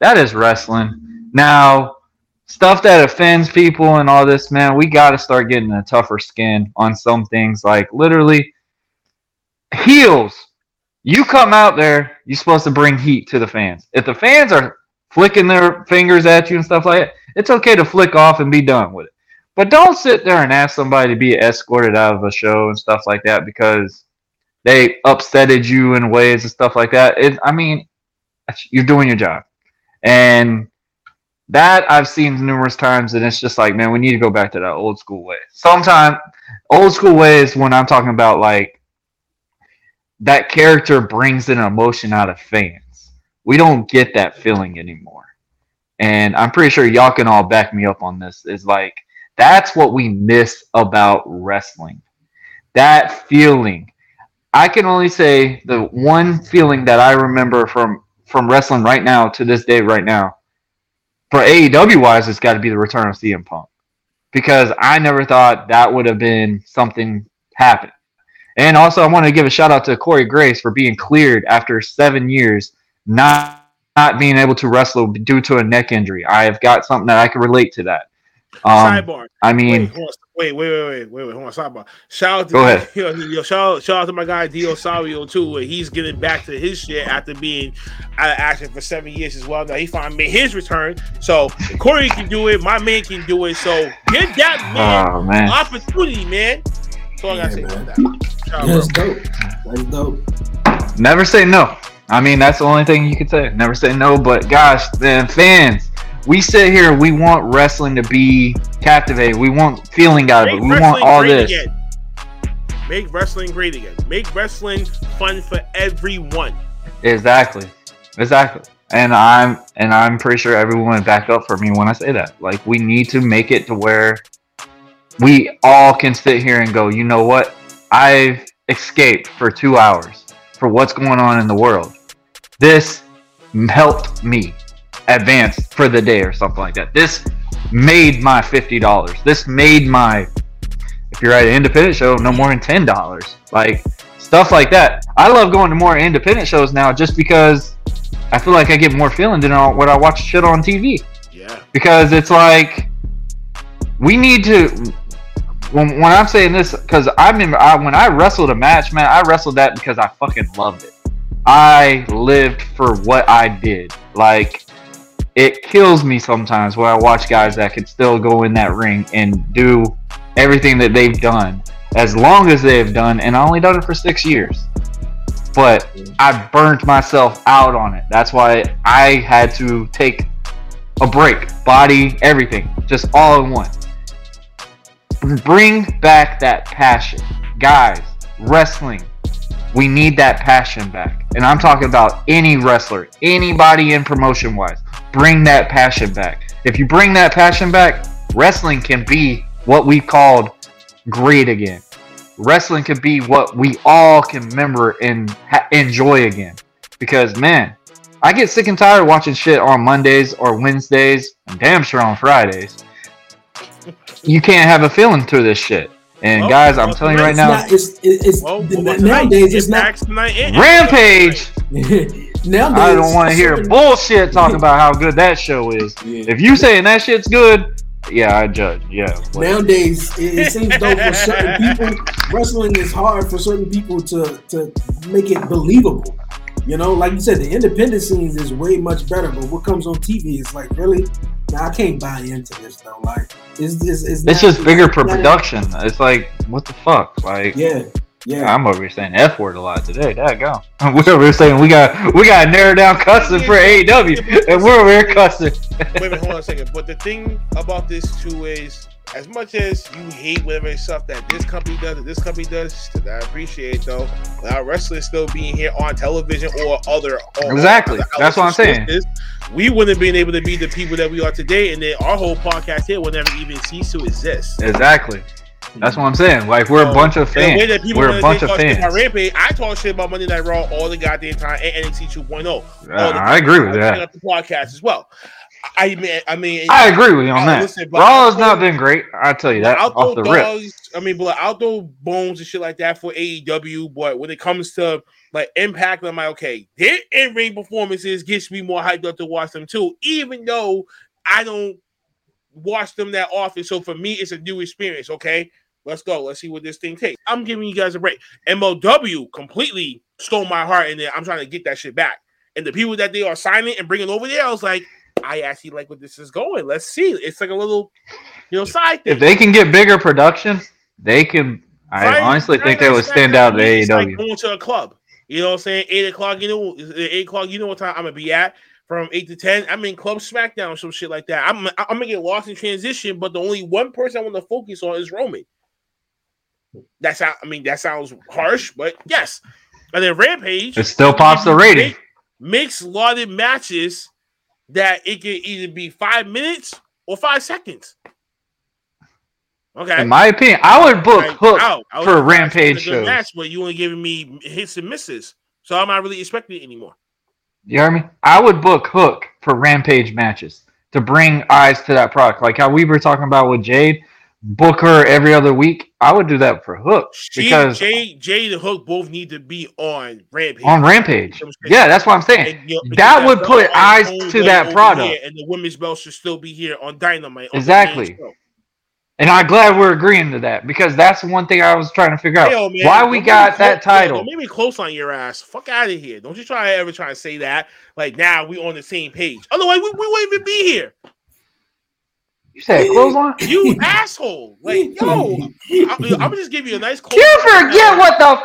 Speaker 7: that is wrestling. Now, stuff that offends people and all this, man, we got to start getting a tougher skin on some things. Like, literally, heels. You come out there, you're supposed to bring heat to the fans. If the fans are flicking their fingers at you and stuff like that, it's okay to flick off and be done with it. But don't sit there and ask somebody to be escorted out of a show and stuff like that because they upsetted you in ways and stuff like that. It, I mean, you're doing your job. And that I've seen numerous times, and it's just like, man, we need to go back to that old school way. Sometimes, old school ways when I'm talking about like that character brings an emotion out of fans. We don't get that feeling anymore. And I'm pretty sure y'all can all back me up on this. Is like that's what we miss about wrestling. That feeling. I can only say the one feeling that I remember from from wrestling right now to this day right now. For AEW wise, it's got to be the return of CM Punk. Because I never thought that would have been something happening. And also, I want to give a shout out to Corey Grace for being cleared after seven years, not not being able to wrestle due to a neck injury. I have got something that I can relate to that. Um,
Speaker 6: Sidebar.
Speaker 7: I mean,
Speaker 6: Wait, wait, wait, wait, wait, wait, hold on. Sidebar. Shout out to
Speaker 7: Go ahead.
Speaker 6: Yo, yo, shout, out- shout out to my guy Dio Savio too. Where he's getting back to his shit after being out of action for seven years as well. Now he finally made his return. So Corey can do it. My man can do it. So give that man
Speaker 7: oh man,
Speaker 6: opportunity, man. That's all I gotta say
Speaker 5: Yeah,
Speaker 6: about that. Shout out,
Speaker 5: That's dope. That's dope.
Speaker 7: never say no. I mean, that's the only thing you can say. Never say no. But gosh, then fans, we sit here. We want wrestling to be captivated. We want feeling out of it. We want all this.
Speaker 6: again. Make wrestling great again. Make wrestling fun for everyone.
Speaker 7: Exactly. Exactly. And I'm and I'm pretty sure everyone would back up for me when I say that. Like we need to make it to where we all can sit here and go, you know what? I've escaped for two hours for what's going on in the world. This helped me advance for the day or something like that. This made my fifty dollars. This made my if you're at an independent show, no more than ten dollars. Like stuff like that. I love going to more independent shows now just because I feel like I get more feeling than what I watch shit on TV.
Speaker 6: Yeah.
Speaker 7: Because it's like we need to. When, when I'm saying this, because I remember I, when I wrestled a match, man, I wrestled that because I fucking loved it. I lived for what I did. Like it kills me sometimes when I watch guys that can still go in that ring and do everything that they've done as long as they've done, and I only done it for six years. But I burnt myself out on it. That's why I had to take a break, body, everything, just all in one. Bring back that passion, guys. Wrestling, we need that passion back, and I'm talking about any wrestler, anybody in promotion wise. Bring that passion back. If you bring that passion back, wrestling can be what we called great again. Wrestling can be what we all can remember and ha- enjoy again. Because man, I get sick and tired watching shit on Mondays or Wednesdays, and damn sure on Fridays. You can't have a feeling to this shit. And
Speaker 6: Well,
Speaker 7: guys, I'm
Speaker 6: well,
Speaker 7: telling you right now,
Speaker 5: not. It's it's, it's
Speaker 6: Well,
Speaker 5: nowadays. It's not.
Speaker 6: Impact's tonight and-
Speaker 7: Rampage.
Speaker 5: nowadays,
Speaker 7: I don't want to hear
Speaker 5: certain-
Speaker 7: bullshit talking about how good that show is.
Speaker 5: Yeah.
Speaker 7: If you saying that shit's good, yeah, I judge. Yeah. whatever.
Speaker 5: Nowadays, it, it seems though for certain people, wrestling is hard for certain people to to make it believable. You know, like you said, the independent scenes is way much better, but what comes on TV is like really, nah, I can't buy into this though. Like, it's it's, it's,
Speaker 7: It's
Speaker 5: not-
Speaker 7: just bigger for
Speaker 5: not-
Speaker 7: production. It's like, what the fuck? Like,
Speaker 5: Yeah, yeah.
Speaker 7: I'm over here saying F word a lot today. That go. We're over here saying we got we got to narrow down cussing for AEW, and we're over here cussing.
Speaker 6: wait a minute, hold on a second. But the thing about this too is, as much as you hate whatever stuff that this company does, that this company does, that I appreciate though. Without wrestling still being here on television or other, or
Speaker 7: Exactly.
Speaker 6: other
Speaker 7: That's what I'm saying.
Speaker 6: sources, We wouldn't have been able to be the people that we are today, and then our whole podcast here would never even cease to exist.
Speaker 7: Exactly. That's what I'm saying. Like we're a bunch of
Speaker 6: and the way
Speaker 7: fans. We're a bunch of fans.
Speaker 6: Rampage, I talk shit about Monday Night Raw all the goddamn time and NXT 2.0. all
Speaker 7: Uh. I agree with
Speaker 6: I
Speaker 7: that.
Speaker 6: The podcast as well. I mean, I mean,
Speaker 7: I agree with you on that.
Speaker 6: listen,
Speaker 7: Raw has not been great. I tell you that
Speaker 6: I'll
Speaker 7: off the rip.
Speaker 6: dogs, I mean, but I'll throw bones and shit like that for AEW. But when it comes to like Impact, I'm like, okay, their in ring performances gets me more hyped up to watch them too, even though I don't watch them that often. So for me, it's a new experience. Okay, let's go. Let's see what this thing takes. I'm giving you guys a break. MLW completely stole my heart, and then I'm trying to get that shit back. And the people that they are signing and bringing over there, I was like, I actually like where this is going. Let's see. It's like a little, you know, side thing.
Speaker 7: If they can get bigger production, they can. I
Speaker 6: Friday-
Speaker 7: honestly think they would stand out
Speaker 6: to is like
Speaker 7: AEW.
Speaker 6: going to a club. You know what I'm saying? Eight o'clock, you know, eight o'clock, you know what time I'm gonna be at. From eight to ten, I'm in Club SmackDown, some shit like that. I'm I'm gonna get lost in transition, but the only one person I want to focus on is Roman. That's how I mean that sounds harsh, but yes. And then Rampage,
Speaker 7: It still pops the rating.
Speaker 6: Mixed lauded matches that it could either be five minutes or five seconds. Okay.
Speaker 7: In my opinion, I would book
Speaker 6: Like,
Speaker 7: Hook
Speaker 6: out. I
Speaker 7: for Rampage
Speaker 6: it's a good
Speaker 7: shows.
Speaker 6: match, but you only giving me hits and misses, so I'm not really expecting it anymore.
Speaker 7: You hear me? I would book Hook for Rampage matches to bring eyes to that product, like how we were talking about with Jade. Book her every other week, I would do that for Hook
Speaker 6: She,
Speaker 7: because
Speaker 6: Jay, Jay, and Hook both need to be on Rampage.
Speaker 7: on Rampage. Yeah, that's what I'm saying.
Speaker 6: And, you know,
Speaker 7: That would put eyes to that product.
Speaker 6: and the women's belt should still be here on Dynamite. on
Speaker 7: Exactly. And I'm glad we're agreeing to that because that's one thing I was trying to figure out.
Speaker 6: Yo, man,
Speaker 7: Why we got that
Speaker 6: close- yo,
Speaker 7: title?
Speaker 6: Don't make me close on your ass. Fuck out of here. Don't you try ever try to say that. Like now we on the same page. Otherwise we, we won't even be here.
Speaker 7: You said clothesline?
Speaker 6: You asshole. Like yo, I, I'm gonna just give you a nice. close
Speaker 7: You forget what the.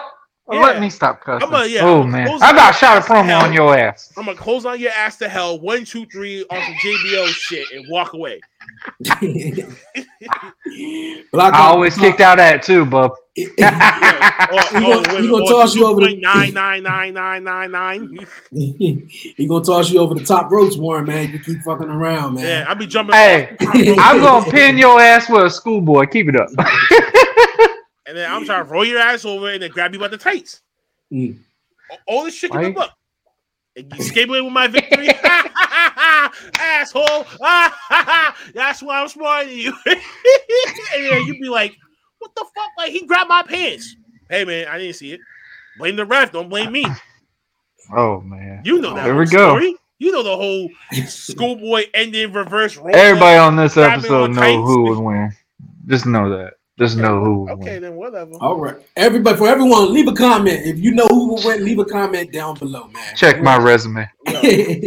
Speaker 6: Yeah.
Speaker 7: Let me stop cussing.
Speaker 6: I'm a- yeah,
Speaker 7: oh
Speaker 6: I'm a
Speaker 7: man, I about
Speaker 6: on
Speaker 7: shot a
Speaker 6: the
Speaker 7: promo on your ass.
Speaker 6: I'm gonna close on your ass to hell. One, two, three on some JBL shit and walk away.
Speaker 5: Black
Speaker 7: I always kicked out at too, bub.
Speaker 6: Or,
Speaker 5: He gonna- he gonna toss you over the-
Speaker 6: nine nine nine nine nine nine.
Speaker 5: he gonna toss you over the top ropes, Warren. Man, you keep fucking around, man.
Speaker 6: Yeah, I'll be jumping.
Speaker 7: Hey,
Speaker 6: off the top rope.
Speaker 7: I'm gonna pin your ass with a schoolboy. Keep it up.
Speaker 6: and then I'm trying to roll your ass over and then grab you by the tights.
Speaker 5: Mm.
Speaker 6: All this shit
Speaker 7: Why
Speaker 6: can
Speaker 7: you-
Speaker 6: look. And you scapegoat with my victory, asshole. That's why I'm smarter than you. and then you'd be like, "What the fuck? Like he grabbed my pants." Hey man, I didn't see it. Blame the ref. Don't blame me.
Speaker 7: oh man,
Speaker 6: You know that.
Speaker 7: There we go.
Speaker 6: Story. You know the whole schoolboy ending reverse.
Speaker 7: Everybody on this episode know
Speaker 6: tights.
Speaker 7: who would win. Just know that. Just know who would
Speaker 6: Okay,
Speaker 7: win.
Speaker 6: then whatever.
Speaker 5: All right, everybody, for everyone, leave a comment if you know who will win. Leave a comment down below, man.
Speaker 7: Check my resume.
Speaker 6: I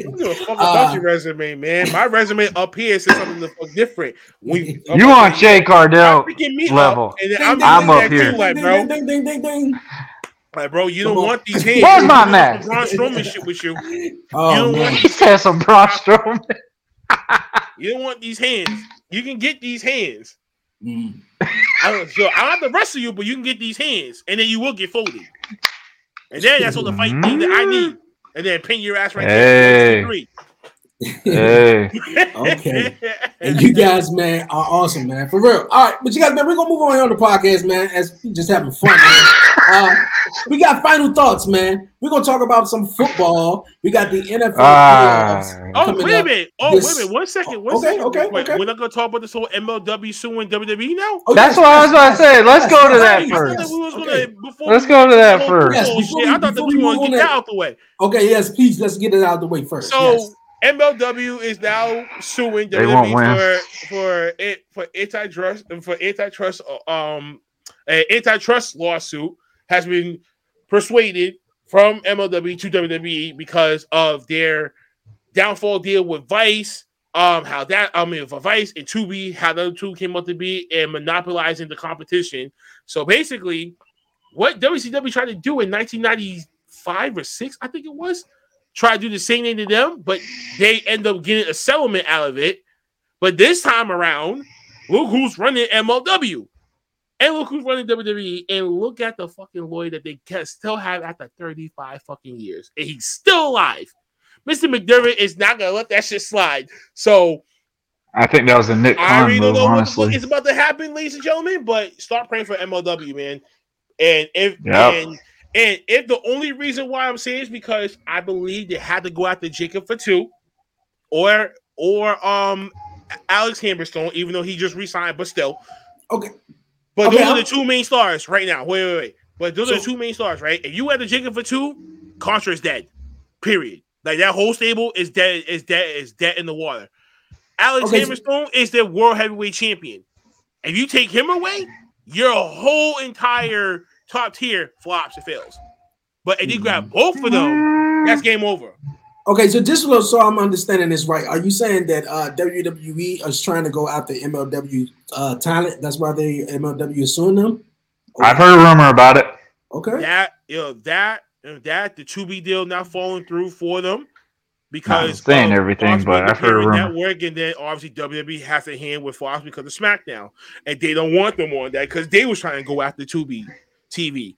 Speaker 6: don't give a fuck about
Speaker 5: Uh,
Speaker 6: your resume, man. My resume up here says something the fuck different. We,
Speaker 7: You on Jay Cardell
Speaker 6: freaking me
Speaker 7: level?
Speaker 6: up, and then
Speaker 5: Ding,
Speaker 6: I'm,
Speaker 5: ding,
Speaker 7: I'm up here.
Speaker 6: You like, bro,
Speaker 5: ding, ding, ding, ding.
Speaker 6: like, bro, you don't
Speaker 5: on.
Speaker 6: want these hands.
Speaker 7: Where's
Speaker 6: You
Speaker 7: my
Speaker 6: don't
Speaker 7: mask?
Speaker 6: Braun Strowman shit with you. You
Speaker 5: Oh
Speaker 6: don't
Speaker 5: man,
Speaker 6: want
Speaker 7: He said some Braun Strowman.
Speaker 6: you don't want these hands. You can get these hands.
Speaker 5: Mm.
Speaker 6: I don't, so I don't have to wrestle you, but you can get these hands, and then you will get folded. And then that's all the fight thing that I need. And then pin your ass right there.
Speaker 7: Hey.
Speaker 6: Three.
Speaker 7: Hey,
Speaker 5: Okay. And you guys, man, are awesome, man. For real. All right, but you guys, man, we're gonna move on here on the podcast, man, as just having fun, man. Uh, we got final thoughts, man. We're gonna talk about some football. We got the NFL
Speaker 7: Ah.
Speaker 5: playoffs
Speaker 6: Oh,
Speaker 5: coming
Speaker 6: wait a minute. Oh,
Speaker 5: this-
Speaker 6: wait a minute. One second. One
Speaker 5: Okay,
Speaker 6: second.
Speaker 5: okay,
Speaker 6: Wait,
Speaker 5: okay.
Speaker 6: We're not going to talk about this whole MLW suing WWE now?
Speaker 5: Oh,
Speaker 7: That's
Speaker 5: yes,
Speaker 7: what I was
Speaker 5: yes,
Speaker 7: about to say. Let's
Speaker 5: yes,
Speaker 7: go to that
Speaker 5: yes,
Speaker 7: first.
Speaker 6: that
Speaker 5: Okay.
Speaker 6: gonna,
Speaker 7: Let's go to that first.
Speaker 5: Yes, before we-
Speaker 6: I thought that
Speaker 5: before
Speaker 6: we
Speaker 5: we
Speaker 6: were gonna get
Speaker 5: that-
Speaker 6: that out the way.
Speaker 5: Okay, yes, please, let's get it out of the way first.
Speaker 6: So
Speaker 5: yes.
Speaker 6: MLW is now suing
Speaker 7: They
Speaker 6: WWE
Speaker 7: win.
Speaker 6: for for it for antitrust for antitrust um an antitrust lawsuit has been persuaded from MLW to WWE because of their downfall deal with Vice. Um, how that I mean for Vice and Tubi, how the two came up to be and monopolizing the competition. So basically, what WCW tried to do in 1995 or six, I think it was, try to do the same thing to them, but they end up getting a settlement out of it. But this time around, look who's running MLW. And look who's running WWE. And look at the fucking lawyer that they can still have after 35 fucking years. And he's still alive. Mr. McDermott is not gonna let that shit slide. So
Speaker 7: I think that was a Nick
Speaker 6: I really
Speaker 7: move,
Speaker 6: don't know what the fuck
Speaker 7: honestly.
Speaker 6: is about to happen, ladies and gentlemen. But start praying for MLW, man. And if
Speaker 7: Yep.
Speaker 6: and and if the only reason why I'm saying is because I believe they had to go after Jacob Fatu, or or um Alex Hammerstone, even though he just resigned, but still.
Speaker 5: Okay.
Speaker 6: But
Speaker 5: Okay,
Speaker 6: those are
Speaker 5: I'm-
Speaker 6: the two main stars right now. Wait, wait, wait. But those are the two main stars, right? If you had the Jacob Fatu, Contra is dead. Period. Like that whole stable is dead, is dead, is dead in the water. Alex
Speaker 5: Okay, so-
Speaker 6: is the world heavyweight champion. If you take him away, your whole entire top tier flops and fails. But if you grab both of them, that's game over.
Speaker 5: Okay, so just so so I'm understanding this right, are you saying that uh, WWE is trying to go after MLW uh, talent? That's why they MLW is suing them.
Speaker 7: I've heard a rumor about it.
Speaker 5: Okay.
Speaker 6: That you know that you know, that the Tubi deal not falling through for them because
Speaker 7: saying everything,
Speaker 6: Fox
Speaker 7: but I've heard a rumor.
Speaker 6: network, and then obviously WWE has a hand with Fox because of SmackDown, and they don't want them on that because they was trying to go after Tubi TV.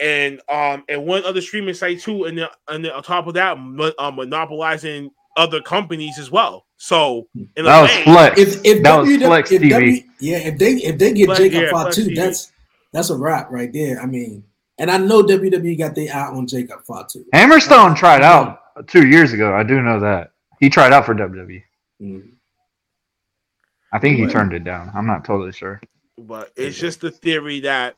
Speaker 6: And um and one other streaming site too, and then, and then on top of that, mo- uh, monopolizing other companies as well. So in a
Speaker 7: That was
Speaker 6: way,
Speaker 7: Flex.
Speaker 5: If if
Speaker 7: That was Flex
Speaker 5: if
Speaker 7: TV.
Speaker 5: W, yeah, if they if they get
Speaker 6: Flex-
Speaker 5: Jacob
Speaker 6: yeah,
Speaker 5: Fatu, that's that's a wrap right there. I mean, and I know WWE got their eye on Jacob Fatu.
Speaker 7: Hammerstone tried out two years ago. I do know that he tried out for WWE.
Speaker 5: Mm.
Speaker 7: I think he turned it down. I'm not totally sure.
Speaker 6: But it's just the theory that.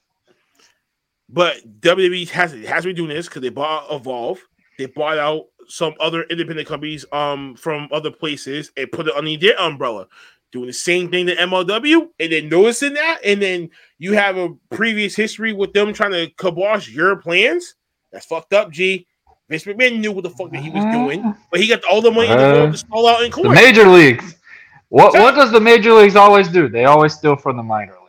Speaker 6: But WWE has has been doing this because they bought Evolve, they bought out some other independent companies um from other places and put it under their umbrella, doing the same thing to MLW, and then noticing that, and then you have a previous history with them trying to kibosh your plans. That's fucked up, G. Vince McMahon knew what the fuck that he was doing, but he got all the money in the world to stall out in
Speaker 7: The
Speaker 6: court.
Speaker 7: major leagues. What what does the major leagues always do? They always steal from the minor leagues.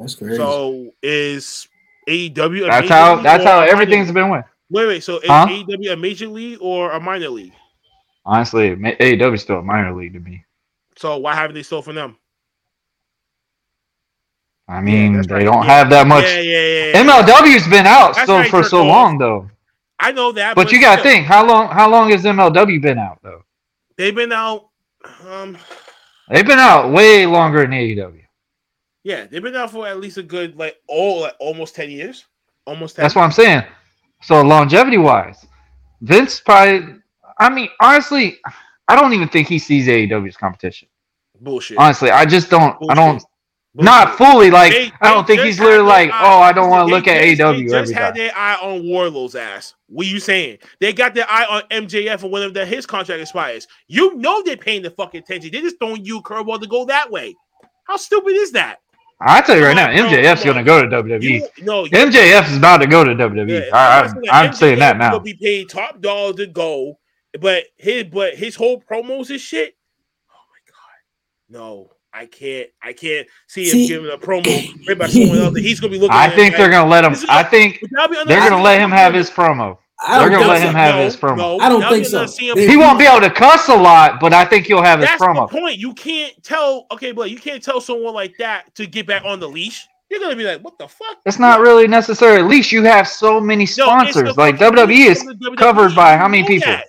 Speaker 5: That's crazy.
Speaker 6: So is AEW?
Speaker 7: That's
Speaker 6: major
Speaker 7: how that's how everything's been went.
Speaker 6: Wait, wait. So is
Speaker 7: Huh?
Speaker 6: AEW a major league or a minor league?
Speaker 7: Honestly, ma- AEW is still a minor league to me.
Speaker 6: So why haven't they stole from them?
Speaker 7: I mean,
Speaker 6: that's
Speaker 7: they
Speaker 6: right.
Speaker 7: don't
Speaker 6: Yeah.
Speaker 7: have that much.
Speaker 6: Yeah, yeah, yeah. yeah.
Speaker 7: MLW's been out
Speaker 6: That's
Speaker 7: so
Speaker 6: right,
Speaker 7: for so
Speaker 6: Jerk
Speaker 7: long though.
Speaker 6: I know that,
Speaker 7: But you gotta think how long how long has MLW been out though?
Speaker 6: they've been out. Um,
Speaker 7: They've been out way longer than AEW.
Speaker 6: Yeah, they've been out for at least a good like all like almost ten years, almost 10.
Speaker 7: That's what I'm saying. So longevity wise, Vince probably. I mean, honestly, I don't even think he sees AEW as competition.
Speaker 6: bullshit.
Speaker 7: Honestly, I just don't. I don't.
Speaker 6: Bullshit.
Speaker 7: Not fully. Like
Speaker 6: They-
Speaker 7: I don't think he's literally like,
Speaker 6: eye-
Speaker 7: oh, I don't want to look at
Speaker 6: just-
Speaker 7: AEW
Speaker 6: They just had
Speaker 7: time.
Speaker 6: their eye on Wardlow's ass. What you saying? They got their eye on MJF and whenever that his contract expires. You know they're paying the fucking attention. They're just throwing you a curveball to go that way. How stupid is that?
Speaker 7: I tell you right now,
Speaker 6: Come on, bro,
Speaker 7: MJF's
Speaker 6: come
Speaker 7: gonna
Speaker 6: on.
Speaker 7: go to WWE.
Speaker 6: You, no, you-
Speaker 7: MJF is about to go to WWE.
Speaker 6: Yeah,
Speaker 7: I,
Speaker 6: I'm
Speaker 7: I'm,
Speaker 6: saying
Speaker 7: I'm saying that
Speaker 6: MJF
Speaker 7: now.
Speaker 6: Will be paid top dollar to go, but his but his whole promos and shit. Oh my god, no, I can't. I can't see him
Speaker 5: See-
Speaker 6: giving a promo right by someone else. He's gonna be looking.
Speaker 7: I
Speaker 6: at
Speaker 7: think
Speaker 6: like,
Speaker 7: they're gonna let him.
Speaker 6: This is
Speaker 7: I
Speaker 6: a-
Speaker 7: think
Speaker 6: Would y'all
Speaker 7: they're gonna let him have his promo.
Speaker 5: I
Speaker 7: They're
Speaker 5: don't
Speaker 7: gonna
Speaker 5: think
Speaker 7: let him
Speaker 5: so.
Speaker 7: have
Speaker 6: No,
Speaker 7: his promo.
Speaker 6: no,
Speaker 5: I don't think so.
Speaker 6: see him-
Speaker 5: They-
Speaker 7: He won't be able to cuss a lot, but I think he'll have his
Speaker 6: That's
Speaker 7: promo.
Speaker 6: the point. You can't tell. Okay, but you can't tell someone like that to get back on the leash. You're gonna be like, "What the fuck?"
Speaker 7: It's not really necessary. At least you have so many
Speaker 6: No,
Speaker 7: sponsors. Like WWE is
Speaker 6: rules of the WWE.
Speaker 7: covered by how many people?
Speaker 6: that.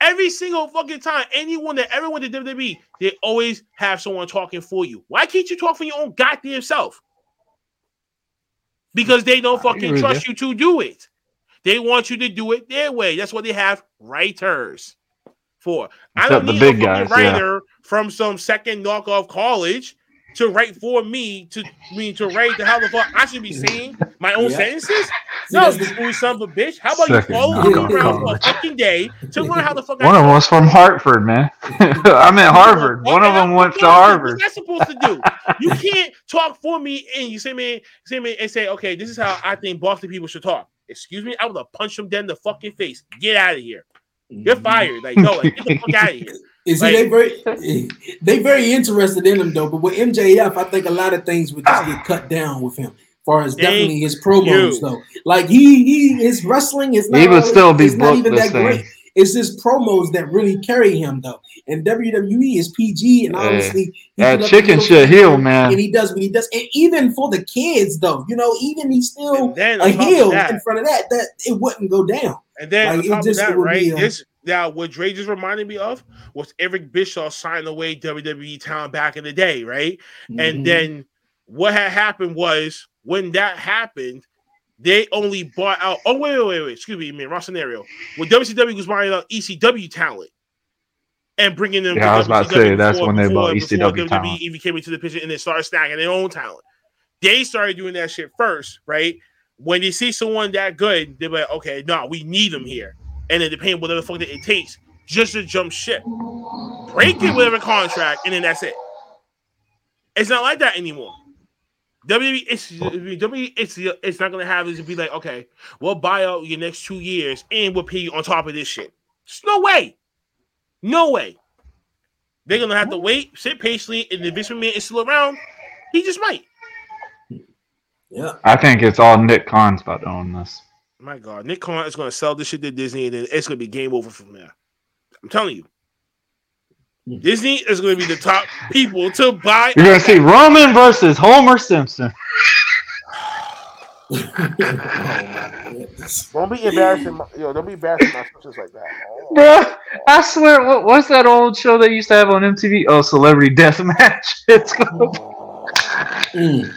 Speaker 6: Every single fucking time, anyone that ever went to WWE, they always have someone talking for you. Why can't you talk for your own goddamn self? Because they don't fucking
Speaker 7: with
Speaker 6: trust you to do it. They want you to do it their way. That's what they have writers for. I don't
Speaker 7: the
Speaker 6: need
Speaker 7: big
Speaker 6: a fucking
Speaker 7: guys, yeah.
Speaker 6: writer from some second knockoff college to write for me to mean to write the hell the fuck I should be saying my own
Speaker 5: Yeah.
Speaker 6: sentences. No,
Speaker 5: that's
Speaker 6: you fool son of a bitch. How about
Speaker 7: Second
Speaker 6: you follow me around for a fucking day to learn how the fuck
Speaker 7: One
Speaker 6: I
Speaker 7: of them was from Hartford, man. I'm at Harvard. One of them went to
Speaker 6: fucking
Speaker 7: Harvard.
Speaker 6: What's that supposed to do? You can't talk for me and you say me, say me, and say, okay, this is how I think Boston people should talk. Excuse me, I would have punched them dead in the fucking face. Get out of here. You're fired. Like, no, like, get the fuck out of here.
Speaker 5: You see,
Speaker 6: Like-
Speaker 5: they very they very interested in him though. But with MJF, I think a lot of things would just get ah. cut down with him. As far as
Speaker 6: Thank
Speaker 5: definitely his promos
Speaker 6: you.
Speaker 5: though, like he he his wrestling is not
Speaker 7: He would
Speaker 5: always-
Speaker 7: still be
Speaker 5: it's not even that
Speaker 7: same.
Speaker 5: great. It's his promos that really carry him though. And WWE is PG, and
Speaker 7: Hey,
Speaker 5: obviously he
Speaker 7: that chicken
Speaker 5: should
Speaker 7: shit
Speaker 5: heel
Speaker 7: heel, man.
Speaker 5: and he does what he does. And even for the kids though, you know, even he's still
Speaker 6: And then
Speaker 5: a
Speaker 6: on
Speaker 5: heel in front of that, that it wouldn't go down.
Speaker 6: And then
Speaker 5: Like, it
Speaker 6: on top
Speaker 5: just-
Speaker 6: of that,
Speaker 5: would
Speaker 6: right?
Speaker 5: be,
Speaker 6: this now what Dre just reminded me of was Eric Bischoff signing away WWE talent back in the day, right?
Speaker 5: Mhm.
Speaker 6: And then what had happened was when that happened, they only bought out. Oh wait, wait, wait, wait. Excuse me, man. Wrong scenario. When WCW was buying out ECW talent and bringing them.
Speaker 7: Yeah, I was about to say, that's when they bought ECW
Speaker 6: WWE
Speaker 7: talent.
Speaker 6: even came into the picture and they started stacking their own talent. They started doing that shit first, right? When they see someone that good, they're like, okay, no, we need them here, and then 'em whatever the fuck that it takes just to jump ship, break it whatever contract, and then that's it. It's not like that anymore. WWE, it's WWE, it's it's not gonna have it to be like, okay, we'll buy out your next two years and we'll pay you on top of this shit. There's no way, no way. They're gonna have to wait, sit patiently, and if Vince McMahon is still around, he just might.
Speaker 5: yeah,
Speaker 7: I think it's all Nick Khan's about to own this.
Speaker 6: My God, Nick Khan is gonna sell this shit to Disney, and then it's gonna be game over from there. I'm telling you. Hmm. Disney is going to be the top people to buy.
Speaker 7: You're gonna see Roman versus Homer Simpson.
Speaker 5: Oh.
Speaker 6: Don't be embarrassing, my, yo. Don't be embarrassing my sisters like that.
Speaker 7: Bruh, I swear, what, what's that old show they used to have on MTV? Oh, Celebrity Deathmatch. It's gonna
Speaker 5: Mm.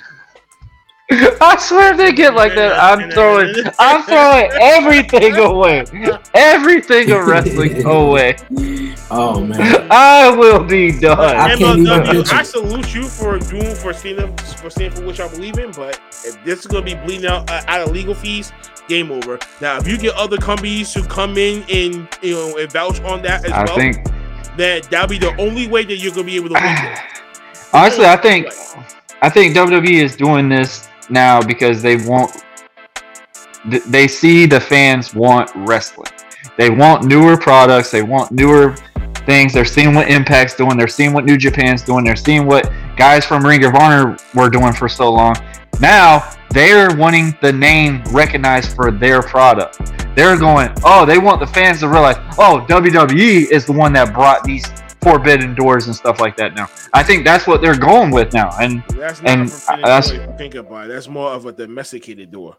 Speaker 7: I swear if they get like that, I'm throwing, I'm throwing everything away, everything of wrestling away.
Speaker 5: Oh man,
Speaker 7: I will be done.
Speaker 5: I can't even
Speaker 6: MLW, I salute you for doing for standing for standing for which I believe in, but if this is gonna be bleeding out uh, out of legal fees, game over. Now, if you get other companies to come in and you know and vouch on that as
Speaker 7: I
Speaker 6: well,
Speaker 7: think,
Speaker 6: then that'll be the only way that you're gonna be able to win. this.
Speaker 7: honestly, I think, I think WWE is doing this now because they want, they see the fans want wrestling. They want newer products. They want newer things. They're seeing what Impact's doing. They're seeing what New Japan's doing. They're seeing what guys from Ring of Honor were doing for so long. Now they're wanting the name recognized for their product. They're going, oh, they want the fans to realize, oh, WWE is the one that brought these forbidden doors and stuff like that now. I think that's what they're going with now. And
Speaker 6: That's not
Speaker 7: And
Speaker 6: a
Speaker 7: that's-
Speaker 6: door if you think about it. That's more of a domesticated door.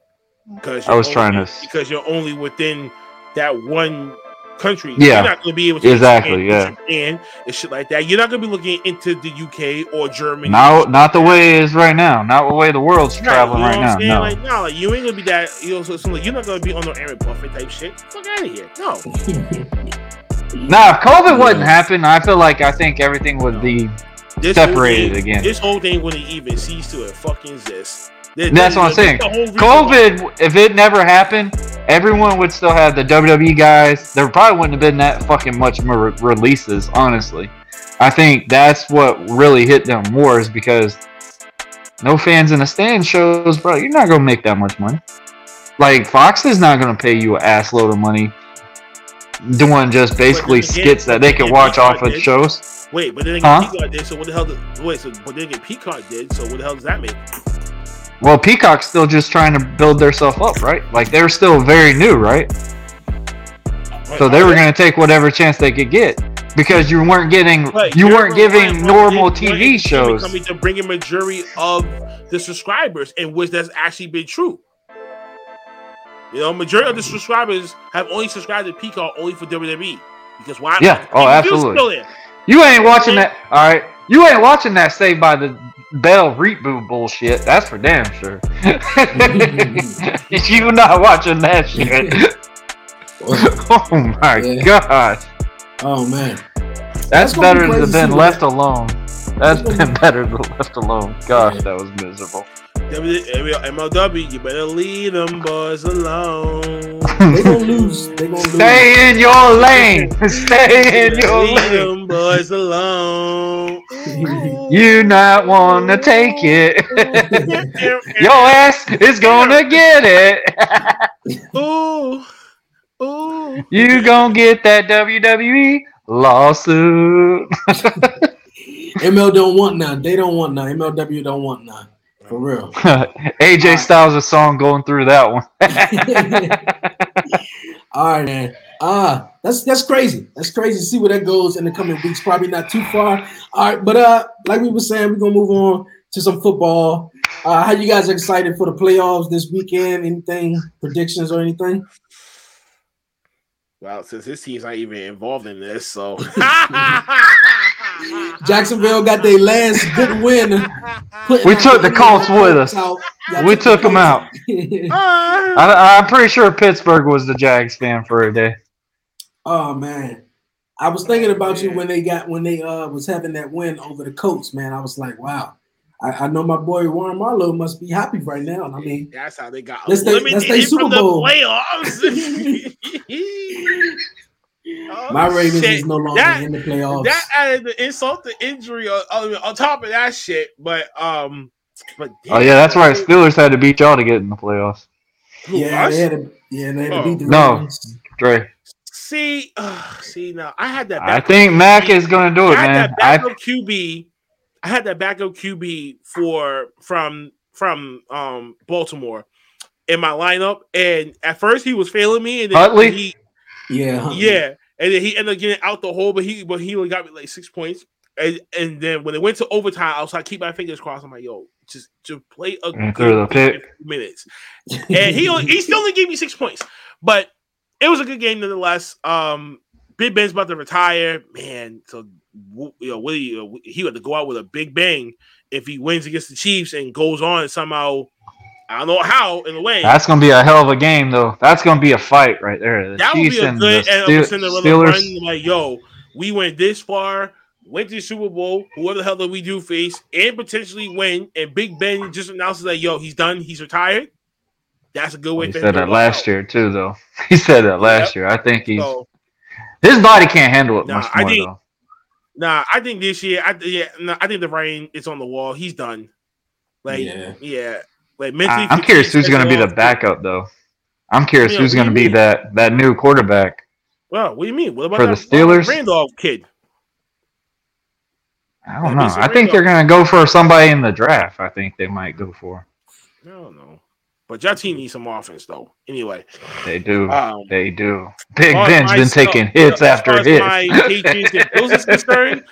Speaker 6: Because
Speaker 7: I was
Speaker 6: you're
Speaker 7: trying to
Speaker 6: because you're only within that one country.
Speaker 7: Yeah,
Speaker 6: you're not going to be able to
Speaker 7: exactly,
Speaker 6: expand
Speaker 7: yeah.
Speaker 6: Japan and shit like that. You're not going to be looking into the UK or Germany.
Speaker 7: No, not the way it is right now. Not the way the world's
Speaker 6: Right,
Speaker 7: traveling
Speaker 6: you know
Speaker 7: right now. No.
Speaker 6: Like, no, like, you ain't gonna be that. You know, so, so, like, you're not gonna be on no Warren Buffett type shit. Fuck out of here. No,
Speaker 7: Nah, if COVID wouldn't happen, I feel like I think everything would be
Speaker 6: this
Speaker 7: separated
Speaker 6: thing-
Speaker 7: again.
Speaker 6: This whole thing wouldn't even cease to fucking exist. There-
Speaker 7: That's
Speaker 6: there-
Speaker 7: what I'm saying. COVID, if it never happened, everyone would still have the WWE guys. There probably wouldn't have been that fucking much more releases, honestly. I think that's what really hit them more is because no fans in the stand shows, bro. You're not gonna make that much money. Like Fox is not gonna pay you an ass load of money doing just basically
Speaker 6: again-
Speaker 7: skits that they can watch
Speaker 6: Peacock
Speaker 7: off of
Speaker 6: did.
Speaker 7: shows.
Speaker 6: Wait, but then
Speaker 7: Huh?
Speaker 6: Peacock did. So what the hell? Did, wait, so but then again, Peacock did. So what the hell does that mean?
Speaker 7: Well, Peacock's still just trying to build themselves up, right? Like they're still very new, right? So they were going to take whatever chance they could get because you weren't getting, you
Speaker 6: you're
Speaker 7: weren't giving normal TV shows.
Speaker 6: coming to bring a majority of the subscribers, and which that's actually been true. You know, majority of the subscribers have only subscribed to Peacock only for WWE because why?
Speaker 7: Yeah. Oh, absolutely. You ain't watching that. All right, you ain't watching that Saved by the Bell reboot bullshit. That's for damn sure. you not watching that shit. oh my
Speaker 5: Yeah.
Speaker 7: gosh,
Speaker 5: oh man,
Speaker 7: that's,
Speaker 5: gonna be
Speaker 7: better than
Speaker 5: to
Speaker 7: been
Speaker 5: see
Speaker 7: left alone. That's been better than left alone. Gosh, that was miserable.
Speaker 6: W- MLW, you better leave them boys alone.
Speaker 5: they gonna lose. They gonna lose.
Speaker 7: Stay in your lane. Stay in your
Speaker 6: leave
Speaker 7: lane.
Speaker 6: them boys alone.
Speaker 7: You not wanna take it. your ass is gonna get it.
Speaker 6: Ooh, ooh.
Speaker 7: You gonna get that WWE lawsuit.
Speaker 5: ML don't want none. They don't want none. MLW don't want none. For real.
Speaker 7: AJ Styles a song going through that one.
Speaker 5: All right, man. Ah, that's that's crazy. That's crazy to see where that goes in the coming weeks. Probably not too far. All right, but uh, like we were saying, we're gonna move on to some football. Uh, how you guys excited for the playoffs this weekend? Anything predictions or anything?
Speaker 6: Well, since his team's not even involved in this, so
Speaker 5: Jacksonville got their last good win.
Speaker 7: We took the Colts with us.
Speaker 5: out.
Speaker 7: We took them
Speaker 5: out.
Speaker 7: I, I'm pretty sure Pittsburgh was the Jags fan for a day.
Speaker 5: oh man, I was thinking about you when they got when they uh was having that win over the Colts. Man, I was like, wow. I, I know my boy Warren Marlowe must be happy right now. I mean,
Speaker 6: that's how they got
Speaker 5: That's they- that's
Speaker 6: eliminated
Speaker 5: they
Speaker 6: from
Speaker 5: Super
Speaker 6: the
Speaker 5: Bowl.
Speaker 6: playoffs. Oh,
Speaker 5: my Ravens
Speaker 6: shit.
Speaker 5: is no longer
Speaker 6: That-
Speaker 5: in the playoffs.
Speaker 6: That added the insult to injury on, on, on top of that shit. But um, but
Speaker 7: Oh yeah, that's right. Steelers had to beat y'all to get in the playoffs.
Speaker 5: Yeah,
Speaker 6: us?
Speaker 5: they had to, yeah, they had to
Speaker 6: Oh.
Speaker 5: beat the
Speaker 7: No.
Speaker 5: Ravens.
Speaker 7: Dre,
Speaker 6: See, uh, see now I had that.
Speaker 7: I
Speaker 6: backup
Speaker 7: think Mac
Speaker 6: QB.
Speaker 7: is gonna do it,
Speaker 6: I
Speaker 7: it,
Speaker 6: had
Speaker 7: man.
Speaker 6: that
Speaker 7: I
Speaker 6: backup QB. I had that backup QB for from from um Baltimore in my lineup, and at first he was failing me, and then
Speaker 7: Huntley?
Speaker 6: he
Speaker 5: Yeah, huh.
Speaker 6: yeah, and then he ended up getting out the hole, but he but he only got me like six points. And, and then when it went to overtime, I was like, keep my fingers crossed. I'm like, yo, just to play a
Speaker 7: And
Speaker 6: good
Speaker 7: the pick.
Speaker 6: minutes. And he only, he still only gave me six points, but it was a good game nonetheless. Um, Big Ben's about to retire, man. So you know, Willie, he had to go out with a big bang if he wins against the Chiefs and goes on and somehow I don't know how in a way.
Speaker 7: That's gonna be a hell of a game, though. That's gonna be a fight right there. The
Speaker 6: that would be a
Speaker 7: and
Speaker 6: good
Speaker 7: the
Speaker 6: and
Speaker 7: Steel-
Speaker 6: Cinderella
Speaker 7: Steelers.
Speaker 6: run. Like, yo, we went this far, went to the Super Bowl. Whoever the hell that we do face, and potentially win. And Big Ben just announces that, yo, he's done. He's retired. That's a good way.
Speaker 7: He
Speaker 6: for
Speaker 7: said
Speaker 6: to
Speaker 7: that last
Speaker 6: out.
Speaker 7: year too, though. He said that last
Speaker 6: Yep.
Speaker 7: year. I think he's
Speaker 6: So,
Speaker 7: his body can't handle it
Speaker 6: Nah,
Speaker 7: much
Speaker 6: I
Speaker 7: more,
Speaker 6: think-
Speaker 7: though.
Speaker 6: Nah, I think this year, I yeah, nah, I think the rain is on the wall. He's done. Like, yeah,
Speaker 5: Yeah.
Speaker 6: Like mentally.
Speaker 7: I, I'm curious who's going to be the backup, though. I'm curious who's going to be
Speaker 6: mean?
Speaker 7: that that new quarterback.
Speaker 6: Well, what do you mean? What about
Speaker 7: For the Steelers?
Speaker 6: Rudolph kid?
Speaker 7: I don't know. I think they're going to go for somebody in the draft. I think they might go for.
Speaker 6: I don't know. But your team needs some offense, though. Anyway,
Speaker 7: They do.
Speaker 6: um,
Speaker 7: They do. Big
Speaker 6: as far as
Speaker 7: Ben's been
Speaker 6: stuff-
Speaker 7: taking hits after hits.
Speaker 6: My Patriots and Bills is concerned,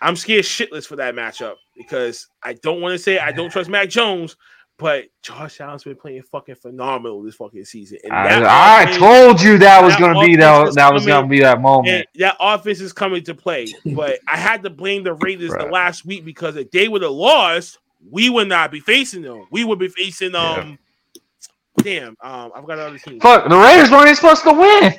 Speaker 6: I'm scared shitless for that matchup because I don't want to say I don't trust Mac Jones, but Josh Allen's been playing fucking phenomenal this fucking season. And
Speaker 7: I, I
Speaker 6: offense-
Speaker 7: told you that was
Speaker 6: that
Speaker 7: to be that. That was
Speaker 6: coming-
Speaker 7: to be that moment.
Speaker 6: that offense is coming to play. But I had to blame the Raiders the last week because if they would have lost, we would not be facing them. We would be facing um. Damn, um, I've got another team.
Speaker 7: Fuck, the Raiders weren't even supposed to win.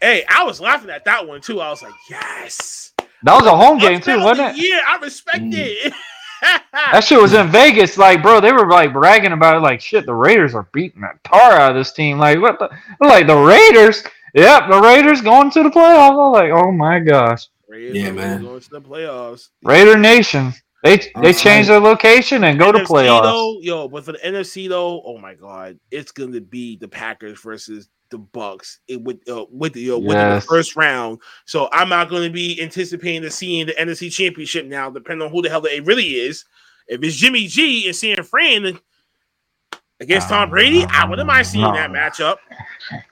Speaker 6: Hey, I was laughing at that one too. I was like, yes.
Speaker 7: That was a home game too, wasn't it?
Speaker 6: Yeah, I respect
Speaker 5: Mm.
Speaker 6: it.
Speaker 7: That shit was in Vegas. Like, bro, they were like bragging about it. Like, shit, the Raiders are beating that tar out of this team. Like, what the? Like the Raiders. Yep, the Raiders going to the playoffs. I'm like, oh my gosh,
Speaker 6: Raiders
Speaker 5: Yeah, man.
Speaker 6: Going to the playoffs.
Speaker 7: Raider Nation. They they
Speaker 5: sorry.
Speaker 7: changed their location and go to
Speaker 6: NFC
Speaker 7: playoffs.
Speaker 6: Though, yo, but for the NFC though, oh my god, it's going to be the Packers versus the Bucks it, with uh, with the uh, with the first round. So I'm not going to be anticipating to seeing the NFC Championship now, depending on who the hell it really is. If it's Jimmy G and San Fran against Tom Brady, I wouldn't mind seeing
Speaker 7: No.
Speaker 6: that matchup.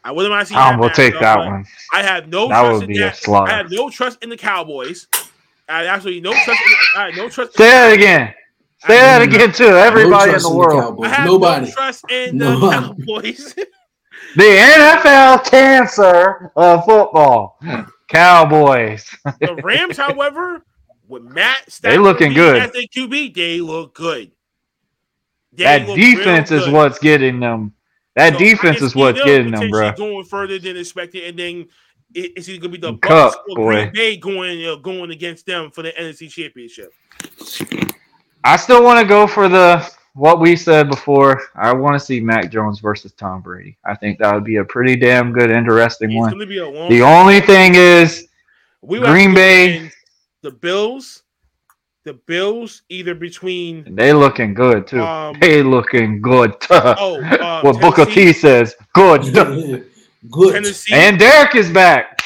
Speaker 6: I wouldn't mind seeing.
Speaker 7: Tom
Speaker 6: that
Speaker 7: will take that one.
Speaker 6: I have no
Speaker 7: That
Speaker 6: trust
Speaker 7: would
Speaker 6: in
Speaker 7: be a
Speaker 6: that. I have no trust in the Cowboys. I have absolutely no trust. I have no trust.
Speaker 7: Say that again. Say that again too. Everybody in
Speaker 5: trust
Speaker 7: the
Speaker 5: in the
Speaker 7: world.
Speaker 5: Cowboys.
Speaker 6: I have
Speaker 5: Nobody.
Speaker 6: no trust in the
Speaker 5: Nobody.
Speaker 6: Cowboys.
Speaker 7: The NFL cancer of football. Cowboys.
Speaker 6: the Rams, however, with Matt
Speaker 7: They
Speaker 6: Stafford
Speaker 7: looking good.
Speaker 6: as their QB, they look good. They
Speaker 7: that
Speaker 6: look real
Speaker 7: defense is
Speaker 6: good.
Speaker 7: what's getting them. That
Speaker 6: So
Speaker 7: defense is what's getting them, bro.
Speaker 6: Going further than expected, and then it- it's either gonna be the
Speaker 7: Cup,
Speaker 6: Bucks or
Speaker 7: boy.
Speaker 6: Green Bay going uh, going against them for the NFC Championship.
Speaker 7: I still want to go for the what we said before. I want to see Mac Jones versus Tom Brady. I think that would be a pretty damn good, interesting
Speaker 6: It's
Speaker 7: one.
Speaker 6: gonna be a long.
Speaker 7: The only thing is,
Speaker 6: we would
Speaker 7: Green Bay-
Speaker 6: the Bills, the Bills either between
Speaker 7: they looking good too.
Speaker 6: Um,
Speaker 7: they looking good.
Speaker 6: oh uh,
Speaker 7: what Booker T
Speaker 6: Tennessee-
Speaker 7: says, good.
Speaker 5: Good.
Speaker 6: Tennessee,
Speaker 7: and Derrick is back.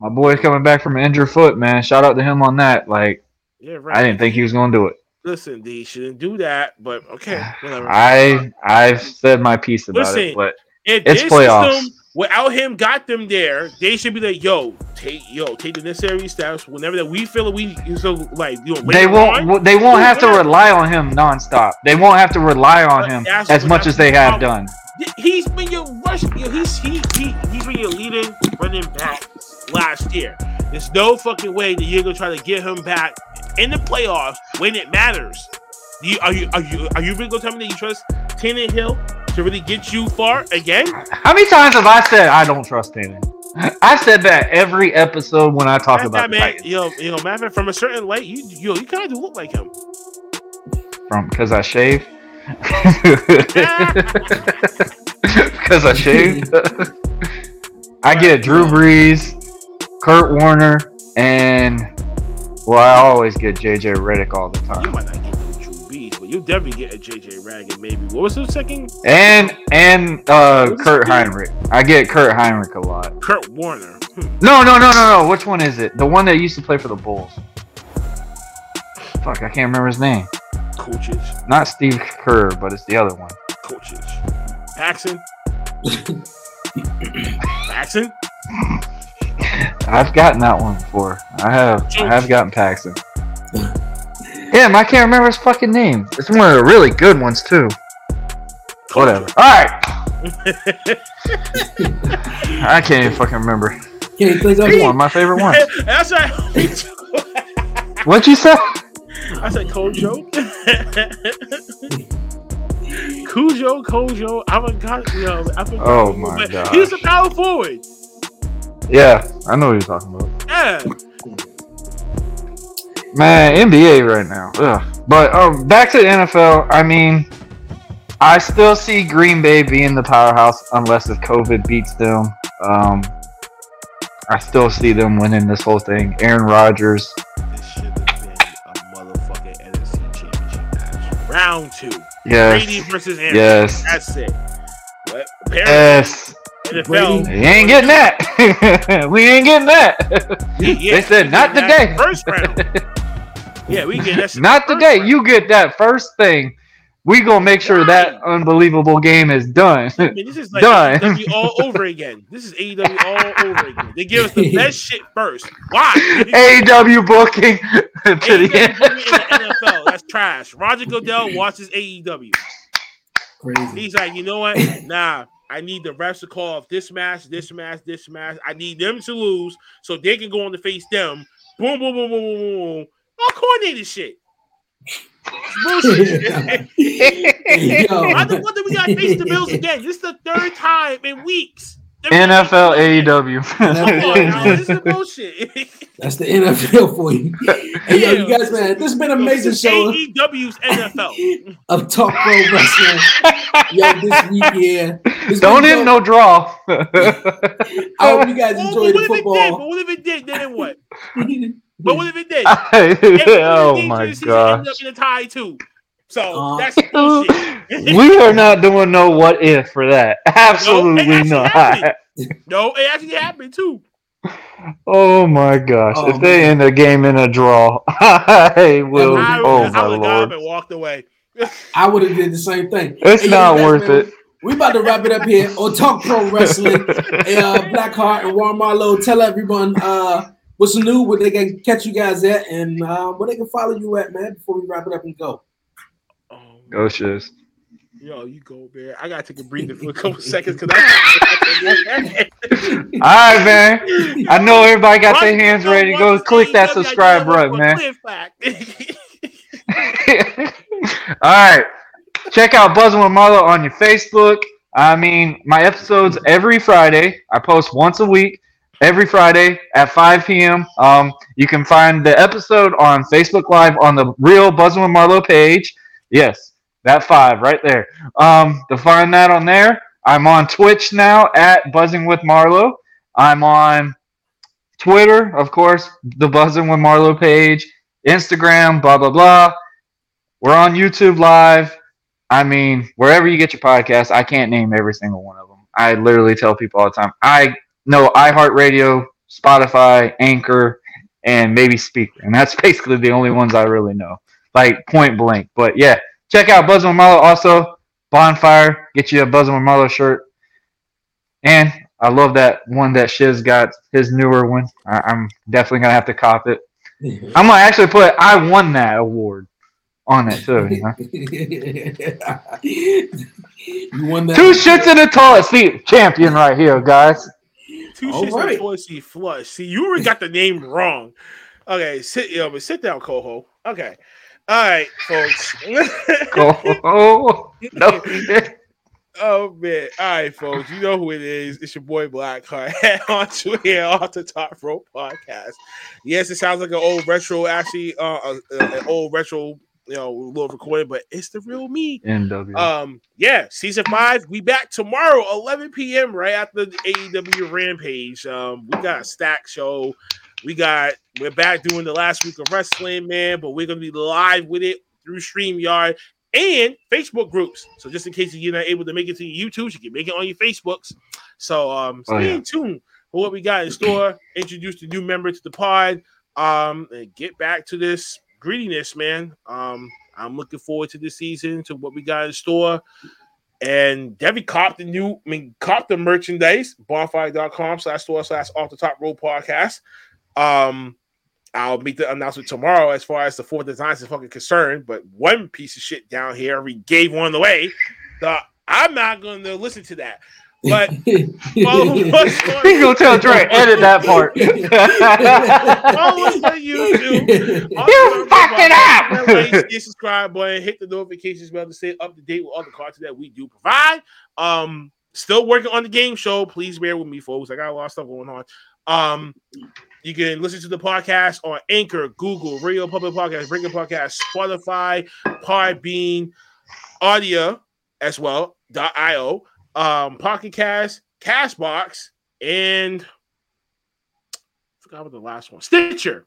Speaker 7: My boy's coming back from an injured foot, man. Shout out to him on that. Like,
Speaker 6: yeah, right.
Speaker 7: I didn't think he was going to do it.
Speaker 6: Listen, they shouldn't do that, but okay, whatever.
Speaker 7: I I've said my piece about
Speaker 6: Listen,
Speaker 7: it, but it's
Speaker 6: this
Speaker 7: playoffs.
Speaker 6: system without him got them there, they should be like, yo, take yo, take the necessary steps whenever that we feel that we so like you know
Speaker 7: they won't
Speaker 6: on,
Speaker 7: they won't have to rely on him nonstop. They won't have to rely on
Speaker 6: But
Speaker 7: him as much as they have
Speaker 6: problem.
Speaker 7: done.
Speaker 6: He's been your rush. He's he, he he's been your leading running back last year. There's no fucking way that you're gonna try to get him back in the playoffs when it matters. You, are you are you are you really gonna tell me that you trust Tannehill to really get you far again?
Speaker 7: How many times have I said I don't trust him? I've said that every episode when I talk about
Speaker 6: man,
Speaker 7: Titans.
Speaker 6: you know, matter of fact, from a certain light, you yo, you kind of do look like him.
Speaker 7: From because I shave. Because I shaved. I get Drew Brees, Kurt Warner, and well, I always get JJ Redick all the
Speaker 6: You
Speaker 7: time.
Speaker 6: But you definitely get a JJ Redick, maybe. What was the second?
Speaker 7: And and uh, Kurt? Hinrich. I get Kirk Hinrich a lot.
Speaker 6: Kurt Warner. Hmm.
Speaker 7: No, no, no, no, no. Which one is it? The one that used to play for the Bulls. Fuck, I can't remember his name.
Speaker 6: Coaches,
Speaker 7: Not Steve Kerr, but it's the other one.
Speaker 6: coaches. Paxson. Paxson.
Speaker 7: I've gotten that one before. I have. I have gotten Paxton. Damn, I can't remember his fucking name. It's one of the really good ones too. Whatever. All right. I can't even fucking remember.
Speaker 5: Can't you think of
Speaker 7: one of my favorite ones.
Speaker 6: That's right.
Speaker 7: What'd you say?
Speaker 6: I said cold joke. Cujo, Kojo, I forgot, you know, I forgot.
Speaker 7: Oh my
Speaker 6: god.
Speaker 7: gosh.
Speaker 6: He's a power forward.
Speaker 7: Yeah, I know what you're talking about.
Speaker 6: Yeah.
Speaker 7: Man, NBA right now. Ugh. But um, back to the NFL. I mean, I still see Green Bay being the powerhouse unless if COVID beats them. Um, I still see them winning this whole thing. Aaron Rodgers.
Speaker 6: This should have been a motherfucking NFC championship match. Round two.
Speaker 7: Yes.
Speaker 6: Brady versus Aaron.
Speaker 7: Yes.
Speaker 6: That's it. But apparently,
Speaker 7: Yes.
Speaker 6: NFL.
Speaker 7: You ain't getting that. we ain't getting that.
Speaker 6: Yeah,
Speaker 7: they said not
Speaker 6: get that
Speaker 7: today.
Speaker 6: First round. Yeah, we get that.
Speaker 7: Not
Speaker 6: first
Speaker 7: today.
Speaker 6: round.
Speaker 7: You get that first thing. We gonna make sure that unbelievable game is done.
Speaker 6: I mean, this is like
Speaker 7: Done.
Speaker 6: AEW all over again. This is AEW all over again. They give us the best shit first. Why?
Speaker 7: AEW booking to the
Speaker 6: AEW
Speaker 7: end.
Speaker 6: in the NFL. That's trash. Roger Goodell watches AEW.
Speaker 5: Crazy.
Speaker 6: He's like, you know what? Nah, I need the refs to call off this match, this match, this match. I need them to lose so they can go on to face them. Boom, boom, boom, boom, boom, boom. All coordinated shit. Bullshit.
Speaker 5: Yo.
Speaker 6: Why the fuck did we gotta face the Bills again? This is the third time in weeks.
Speaker 7: NFL
Speaker 6: Come on, now, this is
Speaker 7: AEW.
Speaker 6: bullshit.
Speaker 5: That's the NFL for you. Hey, yo, you guys, man, this has been an amazing show
Speaker 6: AEW's NFL.
Speaker 5: of Talk Pro Wrestling. Yo, this week, yeah. This
Speaker 7: Don't end no draw.
Speaker 5: I hope you guys enjoyed
Speaker 6: but
Speaker 5: the
Speaker 6: what if it did? But what if it did? Then what? But what if it did? If
Speaker 7: oh my
Speaker 6: season ended up in a tie too. So
Speaker 5: Uh,
Speaker 6: that's bullshit.
Speaker 7: we are not doing no what if for that. Absolutely
Speaker 6: actually
Speaker 7: not.
Speaker 6: happened. no, it actually happened too.
Speaker 7: Oh my gosh.
Speaker 5: Oh,
Speaker 7: if they
Speaker 5: man.
Speaker 7: end a game in a draw, I will.
Speaker 5: would be-
Speaker 6: I,
Speaker 7: Oh
Speaker 6: I
Speaker 7: my
Speaker 6: would have
Speaker 7: lord.
Speaker 6: and walked away.
Speaker 5: I would have did the same thing.
Speaker 7: It's
Speaker 5: Hey, yo,
Speaker 7: not worth
Speaker 5: man,
Speaker 7: it.
Speaker 5: We about to wrap it up here on Talk Pro Wrestling. Hey, uh, Blackhart and Warren Marlowe, tell everyone uh, what's new, where they can catch you guys at, and uh, where they can follow you at, man, before we wrap it up and go.
Speaker 6: Oh,
Speaker 7: Go shiz.
Speaker 6: yo, you go, man. I gotta take a breather for a couple seconds because I.
Speaker 7: All right, man. I know everybody got their hands ready. Go click that subscribe button, man. All right. Check out Buzzing with Marlowe on your Facebook. I mean, my episodes every Friday. I post once a week, every Friday at 5 p.m. Um, you can find the episode on Facebook Live on the real Buzzing with Marlowe page. Yes, that five right there. Um, to find that on there, I'm on Twitch now at Buzzing with Marlowe. I'm on Twitter, of course, the Buzzing with Marlowe page, Instagram, blah blah blah. We're on YouTube Live. I mean, wherever you get your podcast, I can't name every single one of them. I literally tell people all the time. I know iHeartRadio, Spotify, Anchor, and maybe Spreaker, and that's basically the only ones I really know, like point blank. But yeah, check out Buzzing with Also, Bonfire, get you a Buzzing with shirt, and I love that one that Shiz got, his newer one. I, I'm definitely gonna have to cop it. I'm gonna actually put I won that award on it too. You know?
Speaker 5: you won that.
Speaker 7: Two shits in the toilet seat champion right here, guys.
Speaker 6: Two
Speaker 5: All
Speaker 6: shits
Speaker 5: right.
Speaker 6: right. toilet seat flush. See, you already got the name wrong. Okay, sit, yo, but sit down, Coho. Okay, all right, folks.
Speaker 7: Oh no!
Speaker 6: Oh man! All right, folks. You know who it is. It's your boy Blackhart. On to here off the top rope podcast. Yes, it sounds like an old retro, actually, uh, uh, an old retro, you know, little recording, but it's the real me.
Speaker 7: NW.
Speaker 6: Um, yeah, season five. We back tomorrow, 11 p.m. right after the AEW Rampage. Um, we got a stack show. We got we're back doing the last week of wrestling, man. But we're gonna be live with it through StreamYard and Facebook groups. So just in case you're not able to make it to your YouTube, you can make it on your Facebooks. So um,
Speaker 7: Oh,
Speaker 6: stay
Speaker 7: yeah.
Speaker 6: tuned for what we got in store. Introduce the new member to the pod. Um, and get back to this greediness, man. Um, I'm looking forward to this season, to what we got in store. And Debbie cop the new, I mean, cop the merchandise, bonfire.com slash store slash off the top road podcast. Um, I'll make the announcement tomorrow as far as the four designs is fucking concerned. But one piece of shit down here, we gave one away. The I'm not going to listen to that. But follow us on,
Speaker 7: He gonna tell Dre edit that part.
Speaker 6: follow us on YouTube.
Speaker 7: You fucked it up.
Speaker 6: Hit the subscribe button, hit the notifications bell to stay up to date with all the content that we do provide. Um, still working on the game show. Please bear with me, folks. I got a lot of stuff going on. Um, you can listen to the podcast on Anchor, Google, Radio Public Podcast, Breaking Podcast, Spotify, Podbean, Audio as well, .io, um, Pocket Cast, Castbox, and forgot what the last one, Stitcher.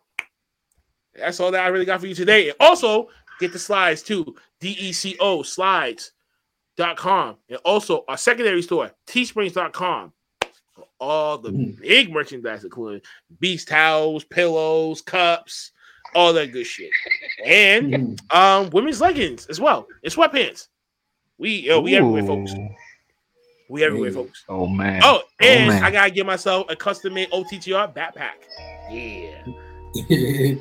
Speaker 6: That's all that I really got for you today. And also get the slides too, DECO slides.com. And also our secondary store, teesprings.com. For all the
Speaker 5: Mhm.
Speaker 6: big merchandise, including beast towels, pillows, cups, all that good shit. And
Speaker 5: Mhm.
Speaker 6: um women's leggings as well, and sweatpants. We yo, we everywhere, folks. We everywhere,
Speaker 5: Hey.
Speaker 6: folks.
Speaker 7: Oh man.
Speaker 6: Oh, and
Speaker 7: man.
Speaker 6: I gotta get myself a custom made OTTR backpack. Yeah.
Speaker 5: hey,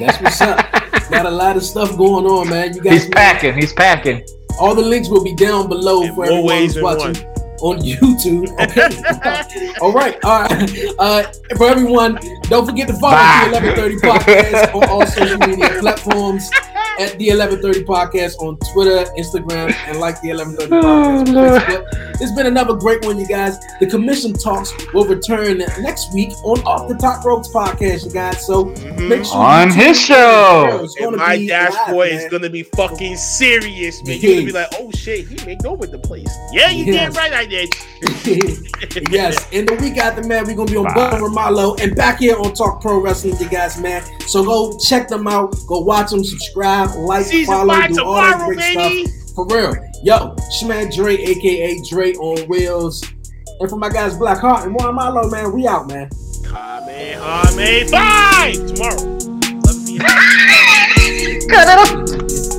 Speaker 5: that's what's up. Got a lot of stuff going on, man. You guys,
Speaker 7: He's packing. He's packing.
Speaker 5: all the links will be down below
Speaker 6: In
Speaker 5: for
Speaker 6: more
Speaker 5: everyone
Speaker 6: ways
Speaker 5: who's
Speaker 6: than
Speaker 5: watching on YouTube. Okay. all right. All right. Uh, for everyone, don't forget to follow
Speaker 7: Bye.
Speaker 5: the 1130 podcast on all social media platforms at the 1130 podcast on Twitter, Instagram, and like the 1130 podcast on It's been another great one, you guys. The commission talks will return next week on Off the Top Ropes podcast, you guys. So mm-hmm. make sure
Speaker 7: On his show.
Speaker 5: It's
Speaker 6: And
Speaker 5: gonna
Speaker 6: my
Speaker 5: be
Speaker 6: dashboard
Speaker 5: live,
Speaker 6: is
Speaker 5: man.
Speaker 6: gonna be fucking serious, man. You're gonna be like, oh shit, he made over the place. Yeah, you
Speaker 5: Yes.
Speaker 6: did right, I did.
Speaker 5: yes, in the week after, man, we're gonna be on
Speaker 7: Bye.
Speaker 5: Bubba Romalo and back here on Talk Pro Wrestling, you guys, man. So go check them out, go watch them, subscribe, like,
Speaker 6: Season
Speaker 5: follow,
Speaker 6: five
Speaker 5: do all that great
Speaker 6: baby.
Speaker 5: stuff. For real. Yo, Shman Dre, aka Dre on Wheels. And for my guys Blackhart and Juan Malo, man, we out, man.
Speaker 6: Kamehameha five tomorrow. 11 p.m.
Speaker 7: Cut it off.